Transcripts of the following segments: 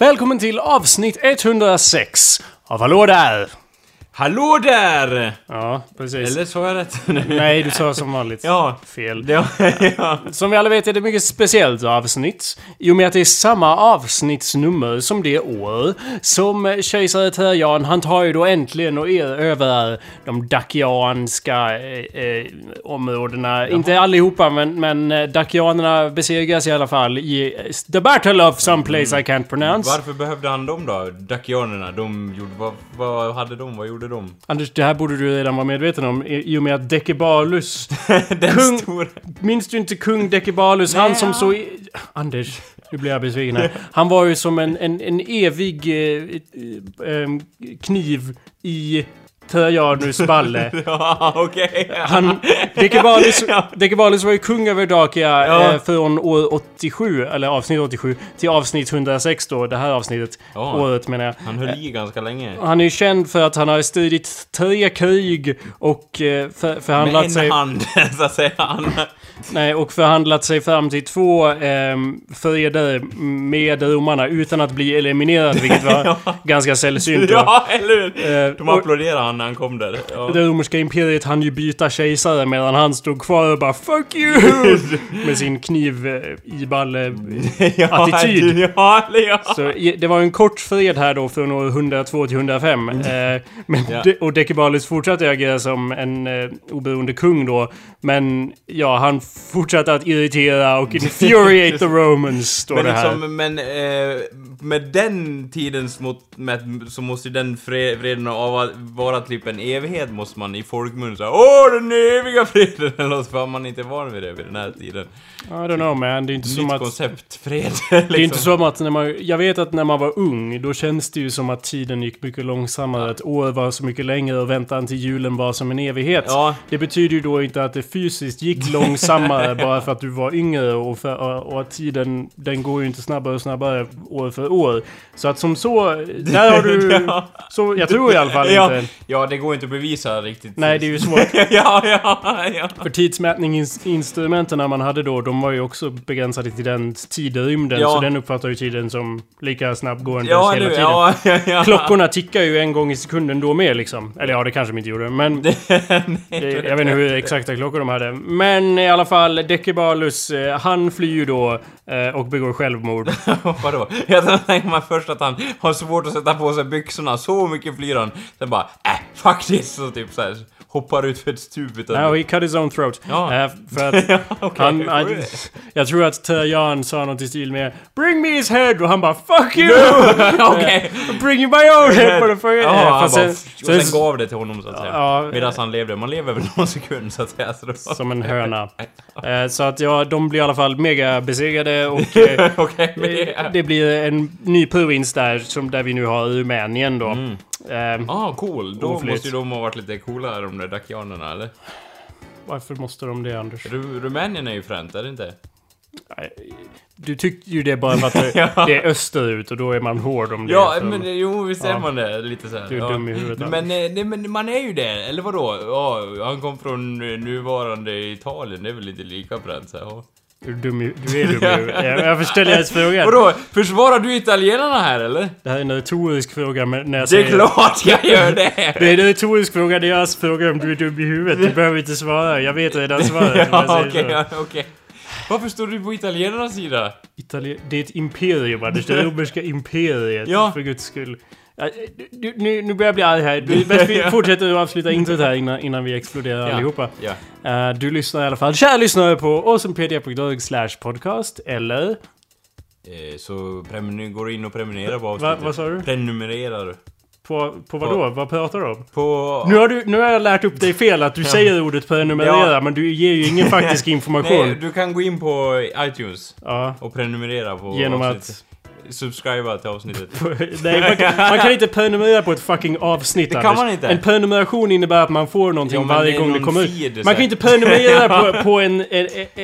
Välkommen till avsnitt 106 av Hallå där! Hallå där! Ja, precis. Eller sa jag rätt? Nej, du sa som vanligt Ja. fel. Det, ja. Som vi alla vet är det mycket speciellt avsnitt. I och med att det är samma avsnittsnummer som det år som kejsare Trajan, han tar ju då äntligen och erövrar de dakianska eh, eh, områdena. Inte allihopa, men, men eh, dakianerna besegras i alla fall i eh, The Battle of some place I can't pronounce. Varför behövde han dem då? Dakianerna, de gjorde... Vad, vad hade de? Vad gjorde de? Anders, det här borde du redan vara medveten om i, och med att Decebalus... Den Kung- stora... Minns du inte kung Decebalus? Han som så... I, Anders, nu blir jag besviken här. Han var ju som en, en, en evig eh, eh, eh, kniv i Trajanus balle. Ja, okej. Han, Decebalus, Ja. Decebalus var ju kung över Dacia Ja. eh, från år 87, eller avsnitt 87, till avsnitt 106 då, det här avsnittet. Ja. Året menar jag. Han höll i ganska länge. Han är ju känd för att han har stridit tre krig och eh, för, förhandlat Med sig... en hand, så att säga. Han, Nej, och förhandlat sig fram till två eh, freder med romarna utan att bli eliminerad, vilket var ganska sällsynt. då. ja, eller hur? Eh, De applåderade han när han kom där. Ja. det romerska imperiet hann ju byta kejsare medan han stod kvar och bara 'Fuck you!' med sin kniv eh, i balle ja. Ja. Så det var en kort fred här då från år 102 till 105. Eh, men de, och Decebalus fortsatte agera som en eh, oberoende kung då. Men ja, han fortsatte att irritera och infuriate the Romans, står Men det här. liksom, men eh, med den tidens mått mätt så måste ju den freden av vara typ en evighet måste man i folkmun säga Åh den eviga freden eller något för man inte van vid det vid den här tiden. I don't know man, det är inte som att... koncept, fred Det är inte liksom. som att när man... Jag vet att när man var ung, då känns det ju som att tiden gick mycket långsammare. Ett år var så mycket längre och väntan till julen var som en evighet. Ja, Det betyder ju då inte att det fysiskt gick långsammare bara för att du var yngre och, för, och att tiden den går ju inte snabbare och snabbare år för år. Så att som så, där har du... Ja. Så, jag tror i alla fall ja, inte... ja, det går inte att bevisa riktigt. Nej, det är ju svårt. ja, ja, ja. För tidsmätningsinstrumenten man hade då, de var ju också begränsade till den tidsrymden. Ja. Så den uppfattar ju tiden som lika snabbgående Ja, hela nu, tiden. ja, ja. Klockorna tickar ju en gång i sekunden då med liksom. Eller ja, det kanske de inte gjorde, men... Det, jag vet inte hur exakta klockor de hade. Men i alla fall, Decebalus, eh, han flyr ju då eh, och begår självmord. Vadå? Jag tänker mig först att han har svårt att sätta på sig byxorna, så mycket flyr han. Sen bara äh, this! Och typ såhär hoppar ut för ett stup utan... Och he cut his own throat. Ja. Eh, för att okej, han, han, jag tror att Trajan sa något i stil med Bring me his head! Och han bara Fuck you! Eh, Bring you my own head! motherfucker! Ja, Eh, han bara, sen- och sen gav det till honom så att säga. Ja. Medan han levde. Man lever väl någon sekund så att säga. Så. Som en höna. Eh, så att ja, de blir i alla fall mega besegrade och eh, men det, det... blir en ny provins där, som där vi nu har Rumänien då. Mm. Eh, Ah, cool. Då Oflyt. måste ju de ha varit lite coolare, de där dakianerna, eller? varför måste de det, Anders? Ru- Rumänien är ju fränt, är det inte? Du tyckte ju det bara för att det, Ja. det är österut och då är man hård om det. Ja, för- men jo, visst är Ja. man det. Lite såhär. Du är ja. dum i huvudet, Men, eh, nej, men man är ju det, eller vadå? Ja, han kom från nuvarande Italien, det är väl inte lika fränt så här. Du är dum i, du är dum i. Jag, jag förställer ens frågan. Vadå? Försvarar du italienarna här eller? Det här är en retorisk fråga men när jag Det är säger... klart jag gör det! Det är en retorisk fråga när jag frågar om du är dum i huvudet. Du behöver inte svara. Jag vet redan svaret. ja, säger okej, okej. Varför står du på italienarnas sida? Italien, det är ett imperium Anders. Det romerska imperiet. Ja. För guds skull. Ja, du, nu, nu börjar jag bli arg här. Du, bäst vi fortsätter att avsluta introt här innan, innan vi exploderar Ja. allihopa. Ja. Eh, du lyssnar i alla fall, kära lyssnare, på awesomepedia.org slash podcast. Eller? Eh, så går du in och prenumererar på Va, avsnittet. vad sa du? Prenumererar. På, på vad då? Vad pratar du om? På... Nu har, du, nu har jag lärt upp dig fel att du säger ordet prenumerera Ja. men du ger ju ingen faktisk information. Nej, du kan gå in på iTunes Ja. och prenumerera på Genom att- avsnittet. Subscriba till avsnittet. Nej, man kan, man kan inte prenumerera på ett fucking avsnitt Det kan man inte. En prenumeration innebär att man får någonting men varje är gång det någon kommer feed, ut. Man här. kan inte prenumerera på, på en, ett,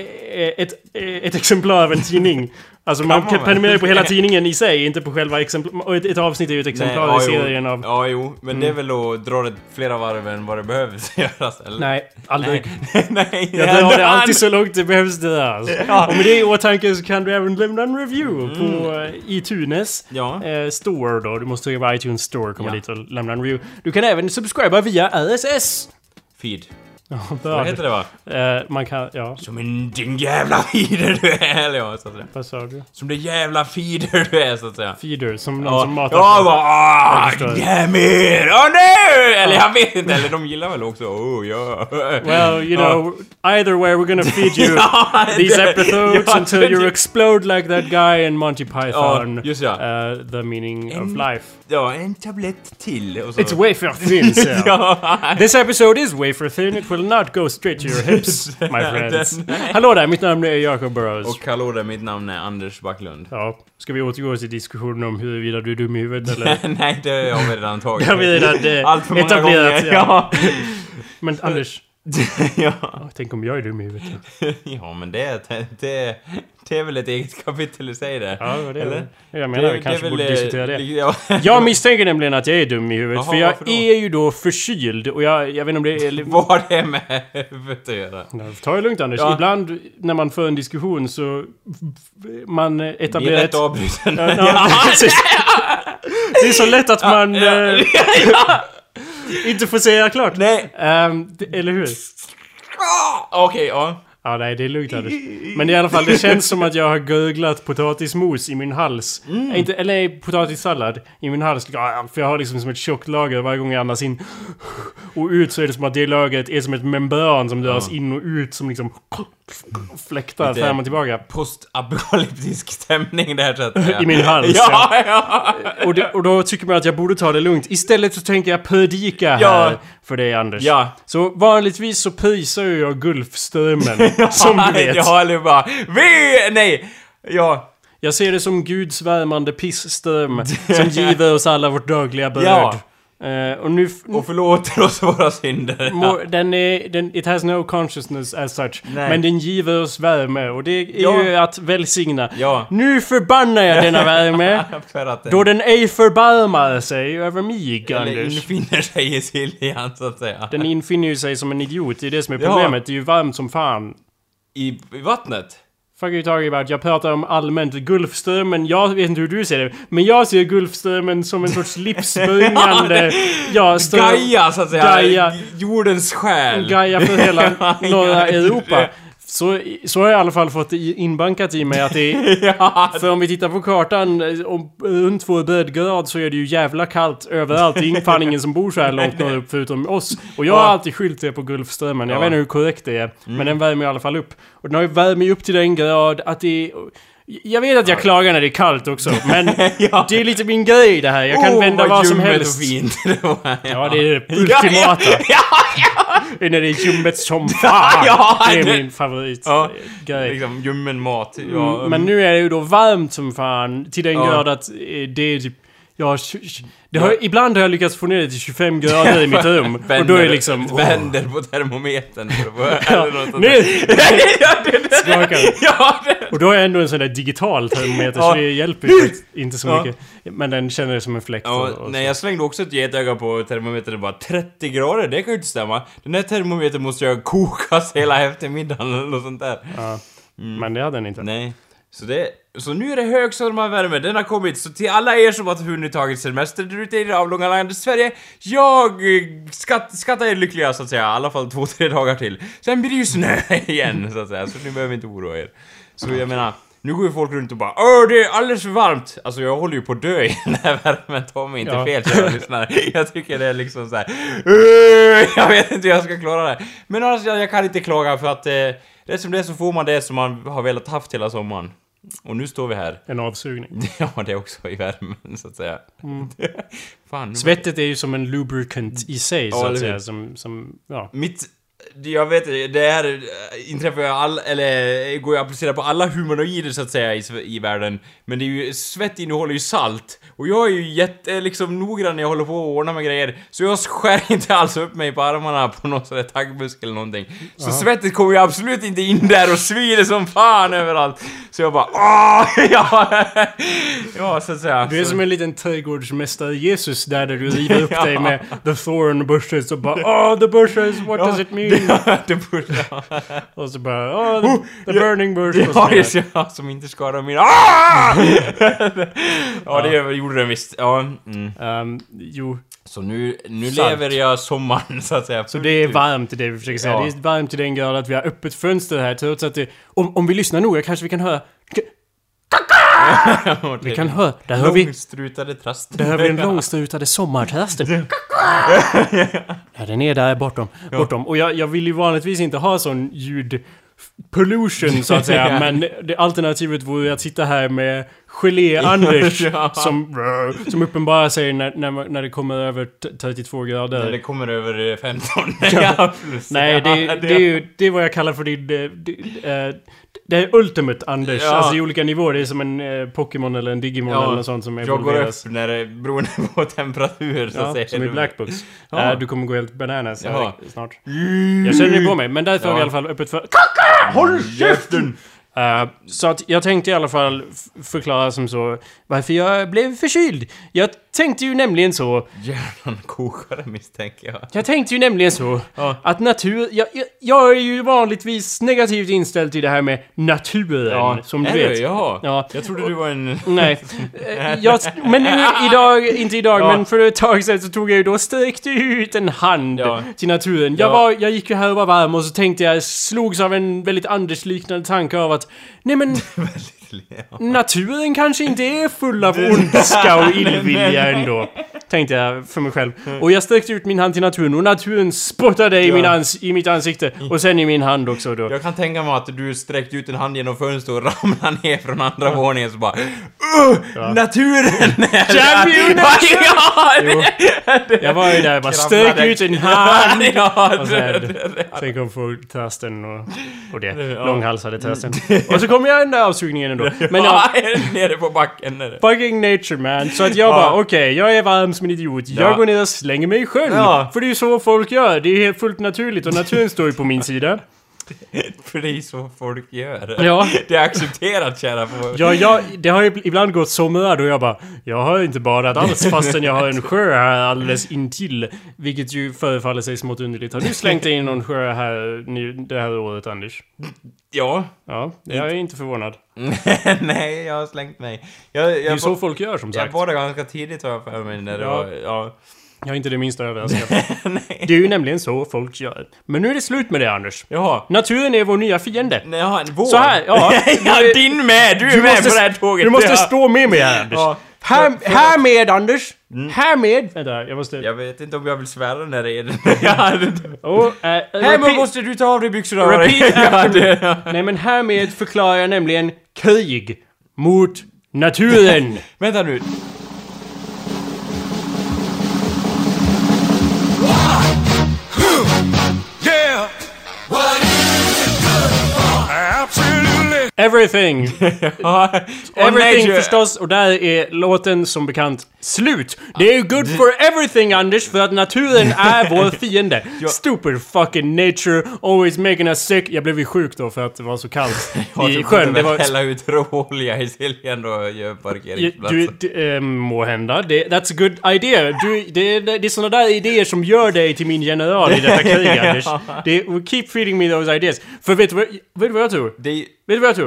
ett, ett exemplar av en tidning. Alltså man man kan väl? prenumerera ju på hela tidningen i sig, inte på själva exemplar. Och ett, ett avsnitt är ju ett exemplar ja, i serien av... Ja, jo. Men det är väl att dra det flera varv än vad det behövs göras, eller? Nej, aldrig. Nej. Jag drar det alltid så långt det behövs det där. Alltså. Och med det i åtanke så kan du även lämna en review på eh, iTunes Ja. eh, Store då. Du måste trycka på iTunes Store komma Ja. dit och lämna en review. Du kan även subscriba via RSS. Feed. Ja, Vad heter det va? Eh, man kan... Ja, Som en din jävla feeder du är, eller ja, så att säga. vad sa du? Som det jävla feeder du är, så att säga. Feeder, som någon Ja, som matar. ja bara ah, mer! Åh nej! Eller jag vet inte, eller de gillar väl också oh ja. Well, you know, either way we're gonna feed you Ja, these episodes until you explode like that guy in Monty Python. Ja, just ja. Uh, the meaning of En- life. Ja, en tablett till och så... It's wafer thin, sir. ja. This episode is wafer thin. It will not go straight to your hips, my friends. Hallå där, mitt namn är Jacob Burrows. Och hallå där, mitt namn är Anders Backlund. Ja, ska vi återgå till diskussionen om huruvida du är dum i huvudet eller? Nej, det har vi redan tagit. Det har vi redan, det- Allt för många etablerat, gånger. Ja. Men Anders, ja. ja, tänk om jag är dum i huvudet? ja, men det, det, det är väl ett eget kapitel i sig det. Ja, det är Eller? Jag menar, vi det kanske är borde väl, diskutera eh, det. Ja. Jag misstänker nämligen att jag är dum i huvudet, Jaha, för jag är ju då förkyld och jag, jag vet inte om det är... Vad har det med huvudet att göra? Ja, Ta det lugnt Anders. Ja. Ibland när man för en diskussion så... Man Vi är etablerar lätt avbruten. Ja, ja, precis. Det är så lätt att man eh, inte får säga klart. Nej. Ehm, det- eller hur? Ah, Okej, ja. Ja, nej, det är lugnt Anders. Men i alla fall, det känns som att jag har gurglat potatismos i min hals. Mm. Inte, eller potatissallad i min hals. Ja, För jag har liksom som ett tjockt lager varje gång jag andas in. Och ut så är det som att det lagret är som ett membran som dras in och ut som liksom fläktar fram och tillbaka. Postapokalyptisk stämning där så att säga. I min hals, Ja, ja. Och, det, och då tycker man att jag borde ta det lugnt. Istället så tänker jag predika här Ja. för dig Anders. Ja. Så vanligtvis så prisar ju jag Gulfströmmen. som du vet. Ja, eller bara... Vi... Nej! Ja. Jag ser det som Guds värmande pissström som giver oss alla vårt dagliga bröd. Ja. Eh, och nu... Och förlåter oss våra synder. må, den är... Den, it has no consciousness as such. Nej. Men den giver oss värme och det är Ja. ju att välsigna. Ja. Nu förbannar jag denna värme. Den, då den ej förbarmar sig över mig, eller Anders. infinner sig i Siljan, så att säga. Den infinner ju sig som en idiot, det är det som är Ja. problemet. Det är ju varmt som fan. I, I vattnet? Fuck you talking about? Jag pratar om allmänt Gulfströmmen. Jag vet inte hur du ser det. Men jag ser Gulfströmmen som en sorts livsbringande... ja, ström- Gaia, så att säga. Gaia. Jordens själ. Gaia för hela norra. Europa. Så, så har jag i alla fall fått inbankat i mig att det är... ja. För om vi tittar på kartan, om, runt vår breddgrad så är det ju jävla kallt överallt. Det är fan ingen som bor så här långt norrut förutom oss. Och jag har alltid skyllt det på Gulfströmmen. Jag Ja. vet inte hur korrekt det är. Men den värmer i alla fall upp. Och den har ju värme upp till den grad att det är... Jag vet att jag klagar när det är kallt också, men Ja. det är lite min grej det här. Jag kan Åh, vända vad som helst. och fint det var. Ja, det är det ultimata. Ja, Det är när det är ljummet som fan. Ja, det är det- min favoritgrej. Ja. liksom ljummen mat. Ja, Mm, Men nu är det ju då varmt som fan till den Ja. grad att eh, det är typ... Ja, tj- det har, ibland har jag lyckats få ner det till 25 grader i mitt rum. och då är det liksom... åh, Vänder på termometern. ja, nu där. ja, skakar ja, det. Och då har jag ändå en sån där digital termometer Ja. så det hjälper ju inte så Ja. mycket. Men den känner det som en fläkt. och, Ja, och nej, så. jag slängde också ett getöga på termometern och bara 30 grader, det kan ju inte stämma. Den här termometern måste jag kokas hela eftermiddagen eller något sånt där. Ja. Men det hade den inte. Nej. Så det... Så nu är det högsommarvärme, den har kommit. Så till alla er som har hunnit tagit semester där ute i det avlånga landet Sverige, jag eh, skatt, skattar er lyckliga så att säga, i alla fall två, tre dagar till. Sen blir det ju snö igen så att säga, så ni behöver inte oroa er. Så jag menar, nu går ju folk runt och bara Åh, det är alldeles för varmt! Alltså jag håller ju på att dö i den här värmen, ta mig inte Ja. fel kära lyssnare. Jag tycker det är liksom så här. "Åh, Jag vet inte hur jag ska klara det. Men alltså, jag, jag kan inte klaga för att eh, rätt som det är så får man det som man har velat haft hela sommaren. Och nu står vi här. En avsugning. Ja, det är också i värmen så att säga. Fan. nu- Svettet är ju som en lubricant i sig, så Ja, eller att säga. Som, som, ja. Mitt Jag vet det här eh, inträffar ju all, eller går ju att applicera på alla humanoider så att säga i, i världen. Men det är ju, svett innehåller ju salt. Och jag är ju jätte, liksom noggrann när jag håller på att ordna med grejer. Så jag skär inte alls upp mig på armarna på någon sån där taggbuske eller någonting. Så svettet kommer ju absolut inte in där och svider som fan överallt. Så jag bara åh, ja, ja så att säga. Du är som en liten trädgårdsmästare Jesus där, där du river upp dig med the thorn bushes och bara oh the bushes, what does it mean? det borde jag. Och så bara oh the, the burning bush. Ja, just ja, som inte skadar mina... Ah! ja, det gjorde den visst. Ja, mm. Ehm, jo, Så nu, nu Sant. lever jag sommaren, så att säga. så det är varmt det vi försöker säga. Ja. Det är varmt till den grad att vi har öppet fönster här trots att det... Om, om vi lyssnar noga kanske vi kan höra... Vi kan höra... Där hör vi... Långstrutade trast. Där har vi den långstrutade sommartrasten. Ja, den är där bortom. bortom. Och jag, jag vill ju vanligtvis inte ha sån ljud pollution så att säga, Ja. men det alternativet vore att sitta här med Gelé-Anders Ja. som, som uppenbarar sig när, när, när det kommer över t- 32 grader. När det kommer över eh, 15. ja, plus. Nej, det, Ja, det är ju det är vad jag kallar för det, det, det, eh, det är Ultimate Anders, Ja. alltså i olika nivåer. Det är som en eh, Pokémon eller en Digimon Ja, eller något sånt som Jag går upp när det, beroende på temperatur, så Ja, säger som i du. Black Books. Ja. Eh, du kommer gå helt bananas Jaha. snart. Jag känner det på mig, men därför har vi i Ja. alla fall öppet för... KAKA! Håll käften! Eh, så att jag tänkte i alla fall förklara som så varför jag blev förkyld. Jag tänkte ju nämligen så... Hjärnan kokare misstänker jag. Jag tänkte ju nämligen så Ja. att natur... Jag, jag, jag är ju vanligtvis negativt inställd till det här med naturen, som du vet. Jaha. Ja. Jag trodde du var en... Nej. Jag, men nu idag, inte idag, Ja. men för ett tag sedan så tog jag ju då sträckte ut en hand Ja. till naturen. Jag, Ja. var, jag gick ju här och var varm och så tänkte jag, slogs av en väldigt Anders-liknande tanke av att Nej men, naturen kanske inte är full av ondska och illvilja ändå. Tänkte jag för mig själv. Och jag sträckte ut min hand till naturen och naturen spottade i, min ans i mitt ansikte. Och sen i min hand också då. Jag kan tänka mig att du sträckte ut en hand genom fönstret och ramlade ner från andra våningen så bara uh, Naturen! Ja, Jo. Jag var ju där, bara sträck ut en hand. Och sen, det, sen kom fågeltrasten och, och det. Långhalsade trasten. Och så kom jag den där avsugningen ändå. Men ja, nere på backen. Nere. fucking nature man. Så att jag Ja. bara, okej, jag är varm som en idiot. Jag Ja. går ner och slänger mig i sjön. För det är ju så folk gör. Det är helt fullt naturligt och naturen står ju på min sida. För det är så folk gör. Ja. Det är accepterat kära på... Ja, jag, det har ju ibland gått somrar då jag bara Jag har inte badat alls fastän jag har en sjö här alldeles intill Vilket ju förefaller sig smått underligt. Har du slängt dig in någon sjö här nu, det här året Anders? Ja. Ja, jag är inte förvånad. Nej, jag har slängt mig. Jag, Det är ju jag, så folk gör som jag sagt. badade ganska tidigt har jag för mig när det Ja. var... Ja. Jag är inte det minsta överraskad. Nej. Det är ju nämligen så folk gör. Men nu är det slut med det Anders. Jaha. Naturen är vår nya fiende. Nej, jag har en vår. Så här, ja. ja, din med! Du är med måste, på det här tåget. du måste Ja. stå med mig här Anders. Ja. Här, härmed Anders! Härmed! Vänta, jag måste... Jag vet inte om jag vill svära när det är den. Oh, uh, Härmed måste du ta av dig byxorna. Repeat det, ja. Nej men härmed förklarar jag nämligen krig mot naturen. Vänta nu. Everything. Ja, Everything förstås, och där är låten som bekant slut. Det är good for everything Anders, för att naturen är vår fiende. Stupid fucking nature, always making us sick. Jag blev ju sjuk då för att det var så kallt i sjön. Det var... hälla ut råolja i Siljan och göra Du, du, eh, må hända. Det, that's a good idea. Du, det, det, det är såna där idéer som gör dig till min general i detta krig, Anders. Det, keep feeding me those ideas. För vet du vad, vet du vad jag tror? Det. Vet du vad jag tror?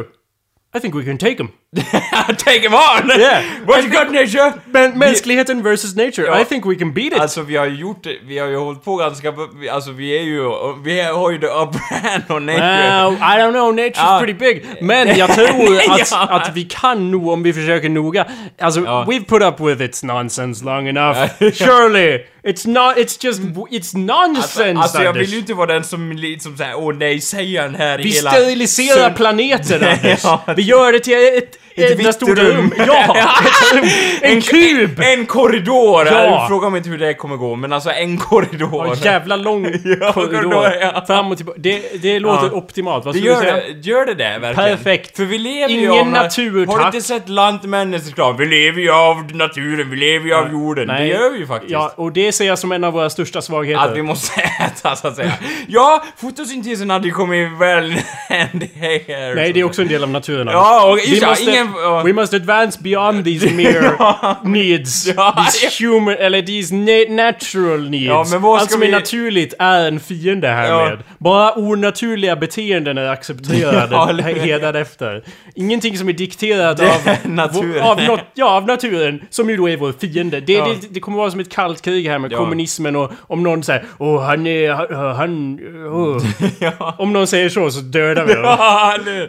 I think we can take them. Take him on! Yeah. What you got nature? Men, mänskligheten versus nature. Ja. I think we can beat it. Alltså vi har ju gjort det, vi har ju hållit på ganska, vi- alltså vi är ju, vi har ju the upper hand on nature. Well, I don't know, nature's Ja. pretty big. Men jag tror att, Ja. att vi kan nog om vi försöker noga. Alltså, Ja. we've put up with its nonsense long enough. Surely! It's not, it's just, it's nonsense Alltså jag Anders. vill ju inte vara den som liksom såhär, åh nej, säger han här i Vi hela... steriliserar Sund- planeten Anders. Vi gör det till ett, Ett vitt stort rum. Ja! ett rum. En kub! En korridor! Ja. Fråga mig inte hur det kommer gå, men alltså en korridor. Ja, jävla lång Ja, korridor. ja. Fram och tillbaka. Det, det låter Ja. optimalt. Vad Det gör, säga? det, gör det det verkligen? Perfekt. För vi lever ju Ingen av... na- natur, Har du inte sett Lantmännens reklam? Vi lever ju av naturen, vi lever ju av jorden. Det gör vi ju faktiskt. Ja, och det ser jag som en av våra största svagheter. Att vi måste äta, så att säga. Ja, fotosyntesen hade ju kommit väl. Nej, det är också en del av naturen. Ja, och just måste, ingen... ja. we must advance beyond these mere needs. Ja, these human, eller these na- natural needs. Ja, men vad Allt som vi- är naturligt är en fiende härmed. Ja. Bara onaturliga beteenden är accepterade, Ja, eller hur? hedadefter. Ingenting som är dikterat av, naturen. av, något, ja, av naturen, som ju då är vår fiende. Det, Ja. det, det kommer vara som ett kallt krig här med kommunismen och om någon säger åh han är, han, han. Ja. Om någon säger så så dödar vi honom.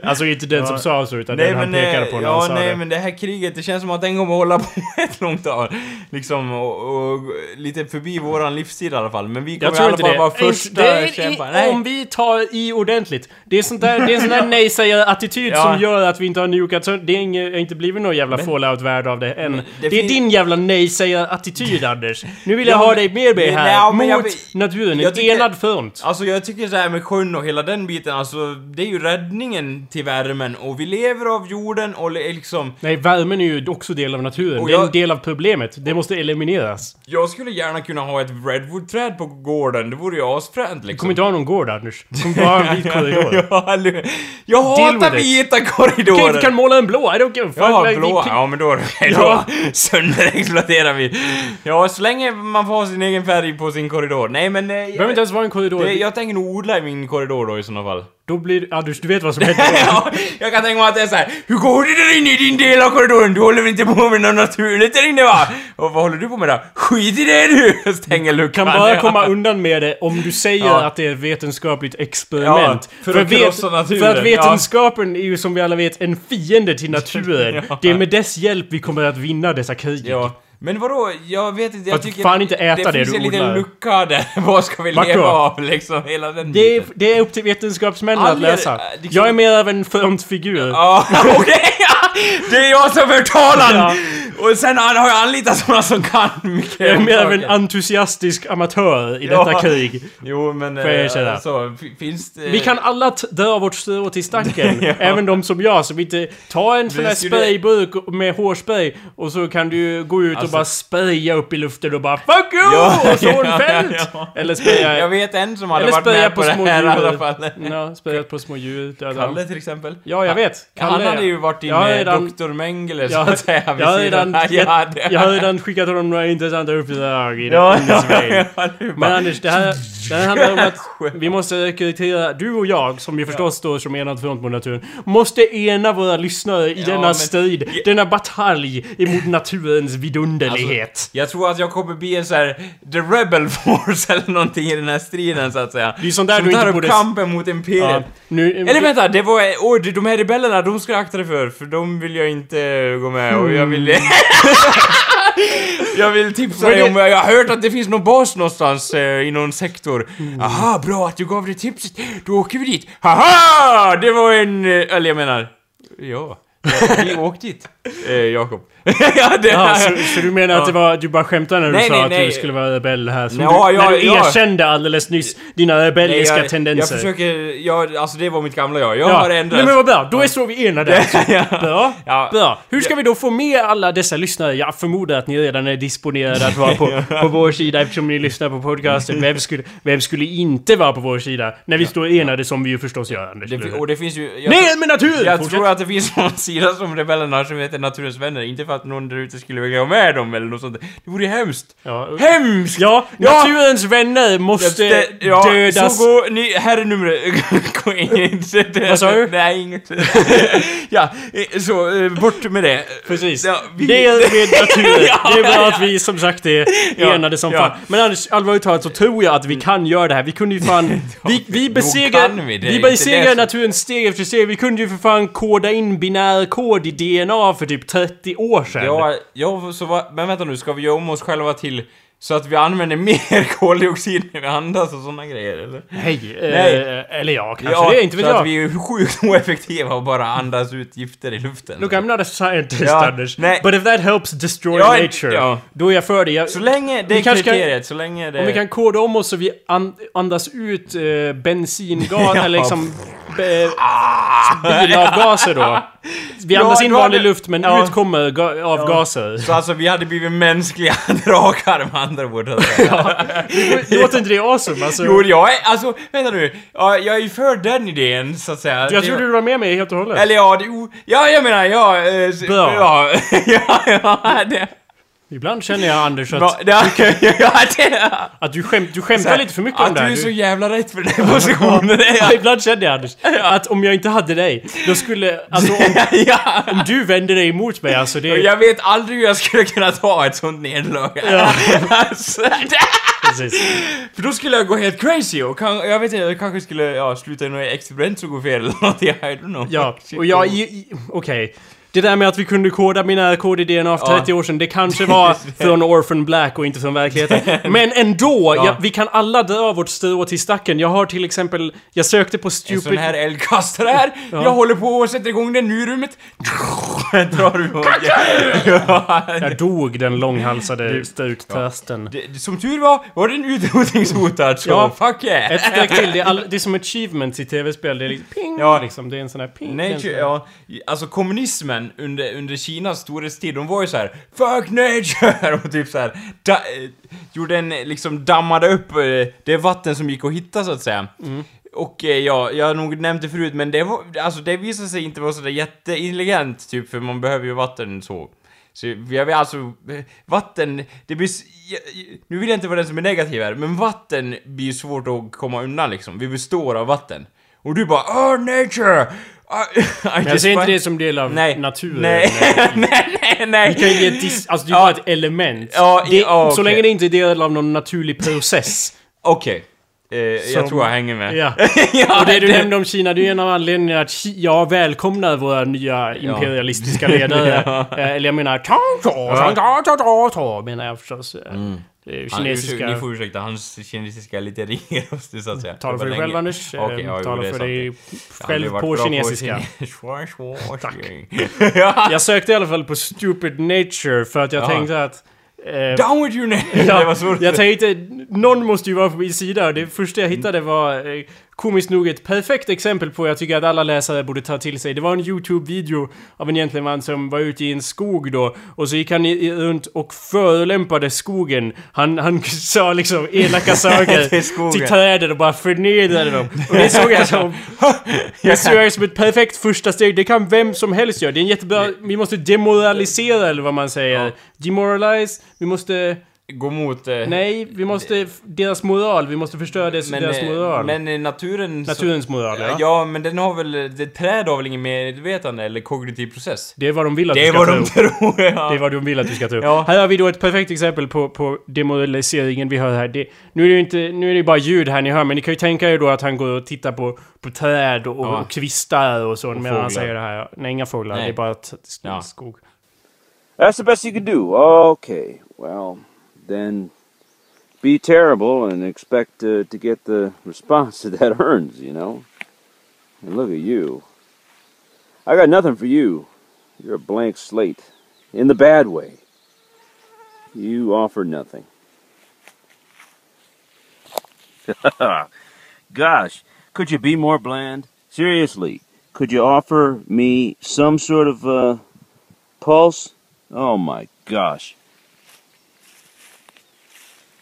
Alltså inte den som sa så utan Nej den han pekade eh, på när ja, han sa nej det. men det här kriget, det känns som att den kommer hålla på ett långt tag. Liksom, och, och lite förbi våran livstid i alla fall. Men vi Jag kommer i alla fall det. vara första kämpar. Nej. om vi tar i ordentligt. Det är, sånt där, det är en sån där nej-sägar-attityd Ja. som gör att vi inte har nukat så Det är inget, inte blivit någon jävla fallout-värde av det än. Det, det är din jävla nej-sägar-attityd Anders. Nu vill jag Ja, ha dig med mig här. jag mot vill- naturen. En jag tycker- enad front. Alltså jag tycker så här med sjön och hela den biten, alltså det är ju räddningen till värmen och vi lever av jorden och le- liksom... Nej, värmen är ju också del av naturen. Och Det är en jag- del av problemet. Det måste elimineras. Jag skulle gärna kunna ha ett redwoodträd på gården, det vore ju asfränt Du liksom. kommer inte ha någon gård Anders. Du kommer bara ha en vit korridor. ja, eller- jag hatar vita korridorer! Vi kan måla en blå. I don't give a fuck. Ja, blå. Ja, men då, då sönderexploaterar vi. Ja, så länge man får ha sin egen färg på sin korridor. Nej, men... Eh, Det behöver inte ens vara en korridor. det, jag tänker nog odla i min korridor då i sådana fall. Då blir... Anders, du vet vad som händer. ja, jag kan tänka mig att det är så här. Hur går det där inne i din del av korridoren? Du håller väl inte på med något naturligt där inne va? Och vad håller du på med då? Skit i det du! Stänger luckan. kan bara ja. komma undan med det om du säger Ja. att det är ett vetenskapligt experiment. Ja, för att krossa naturen, för att ja. vetenskapen är ju som vi alla vet en fiende till naturen. Ja. Det är med dess hjälp vi kommer att vinna dessa krig. Men vadå? Jag vet inte, jag Att tycker... fan inte äta det finns du en liten odlar. lucka där. Vad ska vi Vart leva då? av liksom? Hela den Det är, biten. det är upp till vetenskapsmännen att läsa. äh, liksom- Jag är mer av en frontfigur. Ja, okej! Det är jag som är talan! Ja. Och sen har jag anlitat sådana som kan mycket Jag är mer av en entusiastisk amatör i Ja. detta krig. Jo, men... Får jag eh, erkänna. Så, f- finns det... Vi kan alla t- dra vårt strå till stacken. Ja. Även de som jag som inte... Ta en sån här sprayburk med hårspray och så kan du gå ut och Alltså- bara spraya upp i luften och bara FUCK YOU! Ja, och en ja. Eller spraya... Jag vet en som hade eller varit med på på det små här i alla fall. Ja, spraya på små djur. Kalle till exempel. Ja, jag vet. Han Kalle, hade ju varit inne redan- Dr. Mengele så att säga jag, har sidan. Redan, Ja, jag, det- jag har redan skickat honom några intressanta uppdrag i Ja, ja, ja, ja, ja, det Men Anders, det här, det här handlar om att vi måste rekrytera, du och jag, som ju förstås står som enad front mot naturen, måste ena våra lyssnare i denna men- strid, denna batalj emot naturens vidunderlighet. Alltså, jag tror att jag kommer bli en så här The Rebel Force eller någonting i den här striden så att säga. Det är sånt där Som du inte tar upp borde- kampen mot Imperiet. nu, Eller vänta, det var... Oj, de här rebellerna, de ska jag akta dig för, för de vill jag inte gå med och jag vill... jag vill tipsa dig om... Jag har hört att det finns någon bas någonstans eh, i någon sektor. Aha, bra att du gav det tipset. Då åker vi dit. Haha! Det var en... eh, Eller jag menar... Ja. Vi åkte dit. Eh, Jakob. ja, det... Ja, så, så du menar att det var, du bara skämtade när du Nej, sa nej, att nej. du skulle vara rebell här? Som Ja, du, ja, när du ja. erkände alldeles nyss dina Nej, rebelliska jag, tendenser. Jag försöker... Jag, alltså det var mitt gamla jag. Jag Ja, har ändrat... Nej men vad bra, då är så vi enade alltså. Ja. Bra, Ja. bra. Hur ska vi då få med alla dessa lyssnare? Jag förmodar att ni redan är disponerade att vara på, på vår sida eftersom ni lyssnar på podcasten. Vem skulle, vem skulle inte vara på vår sida? När vi står enade som vi ju förstås gör, Anders. Det, och det finns ju... Jag, Ner med naturen! Jag Fortsätt. tror att det finns någon sida som rebellerna som heter Naturens Vänner, inte för att någon där ute skulle vilja ha med dem eller något sånt. Det vore hemskt. Ja, Hemskt! ja, naturens vänner måste Det- ja, dödas. Så gå, ni, här är numret. Vad sa du? Nej, inget. ja, eh, så eh, bort med det. Precis. Ja, vi- Det är med naturen. Ja, det är bra ja, att vi som sagt är Ja, enade som ja. fan. Men Anders, allvarligt talat så tror jag att vi kan göra det här. Vi kunde ju fan... Vi, vi besegrar... vi, det Vi besegrar naturen steg efter steg. Vi kunde ju för fan koda in binär kod i DNA för typ 30 år sedan. Ja, ja så va, men vänta nu, ska vi göra om oss själva till så att vi använder mer koldioxid när vi andas och såna grejer, eller? Nej, Nej. eh, eller ja, kanske det, inte vet så att jag. vi är sjukt oeffektiva och bara andas ut gifter i luften. Look, I'm not a scientist, Ja, Anders. nej. But if that helps destroy Ja, nature, ja. då är jag för det. Jag, Så länge det är kan- kriteriet, så länge det... Om vi kan koda om oss så vi an, andas ut eh, bensingas, Ja. eller liksom... Be, bilavgaser då. Vi Ja, andas in vanlig luft men ja. ut kommer ga, avgaser. Så alltså vi hade blivit mänskliga drakar med att säga. Låter inte det awesome? Alltså, Jo, jag är, alltså, vänta nu. Ja, jag är ju för den idén, så att säga. jag trodde du var med mig helt och hållet. Eller ja, det, ja, jag menar, ja... Eh, Bra. Ja, ja, ja, det... Ibland känner jag Anders Bra, att, det, ja, det att du, skämt, du skämtar lite för mycket att om det här. du är så jävla rätt för den positionen. Ja, ja. ibland kände jag Anders, att om jag inte hade dig, då skulle... Alltså om, ja. om du vände dig emot mig alltså det... Jag vet aldrig hur jag skulle kunna ta ett sånt nederlag. Ja. alltså, Precis. för då skulle jag gå helt crazy och kan, jag vet inte, jag kanske skulle ja, sluta i något experiment som går fel eller någonting, I don't know. Ja, och jag... Okej. Det där med att vi kunde koda mina kod-idéerna för Ja. 30 år sedan, det kanske var från Orphan Black och inte från verkligheten. Men ändå! Ja. Ja, vi kan alla dra vårt strå till stacken. Jag har till exempel... Jag sökte på En stupid... sån här eldkastare här, Ja. jag håller på och sätter igång den nu i rummet. Drar du ja. Jag dog den långhalsade det- som tur var, var den utrotningshotad så Ja. fuck yeah! Ett steg till, det är, all, det är som achievements i tv-spel. Det är liksom ping, Ja. liksom. Det är en sån här ping. en här- ja, alltså kommunismen under, under Kinas storhetstid, de var ju så här Fuck nature! Och typ så här, da, eh, gjorde en, liksom dammade upp eh, det vatten som gick att hitta så att säga. Mm. Och eh, ja, jag har nog nämnt det förut, men det var, alltså det visade sig inte vara sådär jätteintelligent typ, för man behöver ju vatten så. Så jag vet alltså, vatten, det blir... Nu vill jag inte vara den som är negativ här, men vatten blir svårt att komma undan liksom. Vi består av vatten. Och du bara oh nature! I, I Men jag ser inte det som del av Nej. naturen. Nej, nej, nej, nej! Vi kan ju ge ett dis- alltså det är Ja. bara ett element. Ja, det, ja, Så okej. länge det inte är del av någon naturlig process. Okej. Eh, jag tror jag hänger med. Ja. ja Och det du nämnde om Kina, det är ju en av anledningarna att jag välkomnar våra nya imperialistiska ledare. Ja. Eh, Eller jag menar... Ta, menar jag förstås. Eh, Han, kinesiska... ursäkta, ni får ursäka, hans kinesiska är lite ringrostig så att säga. Tala för dig själv. Anders. Eh, Okej, ja, Tala för dig själv på kinesiska. schwa, Tack. Jag sökte i alla fall på Stupid Nature för att jag Ja. tänkte att... eh, Down with your name! Ja, jag tänkte, någon måste ju vara på min sida. Det första jag hittade var eh, komiskt nog ett perfekt exempel på jag tycker att alla läsare borde ta till sig. Det var en YouTube-video av en gentleman som var ute i en skog då och så gick han i, i, runt och förolämpade skogen. Han, han sa liksom elaka saker Till träden och bara förnedrade dem. Och det såg jag som... Det såg jag som ett perfekt första steg. Det kan vem som helst göra. Det är en jättebra... Vi måste demoralisera eller vad man säger. Demoralize. Vi måste... Gå mot... Eh, Nej, vi måste... Deras moral. Vi måste förstöra deras, men, deras eh, moral. men eh, naturen... så- Naturens moral, ja. Ja, men den har väl... Det träd har väl ingen medvetande eller kognitiv process? Det är vad de vill att Det du är ska vad tro. de tror, ja. Det är vad de vill att du ska tro. Ja. Här har vi då ett perfekt exempel på, på demoraliseringen vi hör här. Det, nu är det ju inte... Nu är det bara ljud här ni hör, men ni kan ju tänka er då att han går och tittar på, på träd och, Ja. och kvistar och så medan han säger det här. Nej, inga fåglar. Nej. Det är bara ett, Ja. skog. That's the best you can do. Okay. Well, then be terrible and expect uh, to get the response that that earns, you know? And look at you. I got nothing for you. You're a blank slate. In the bad way. You offer nothing. Gosh, could you be more bland? Seriously, could you offer me some sort of uh, pulse? Oh my gosh.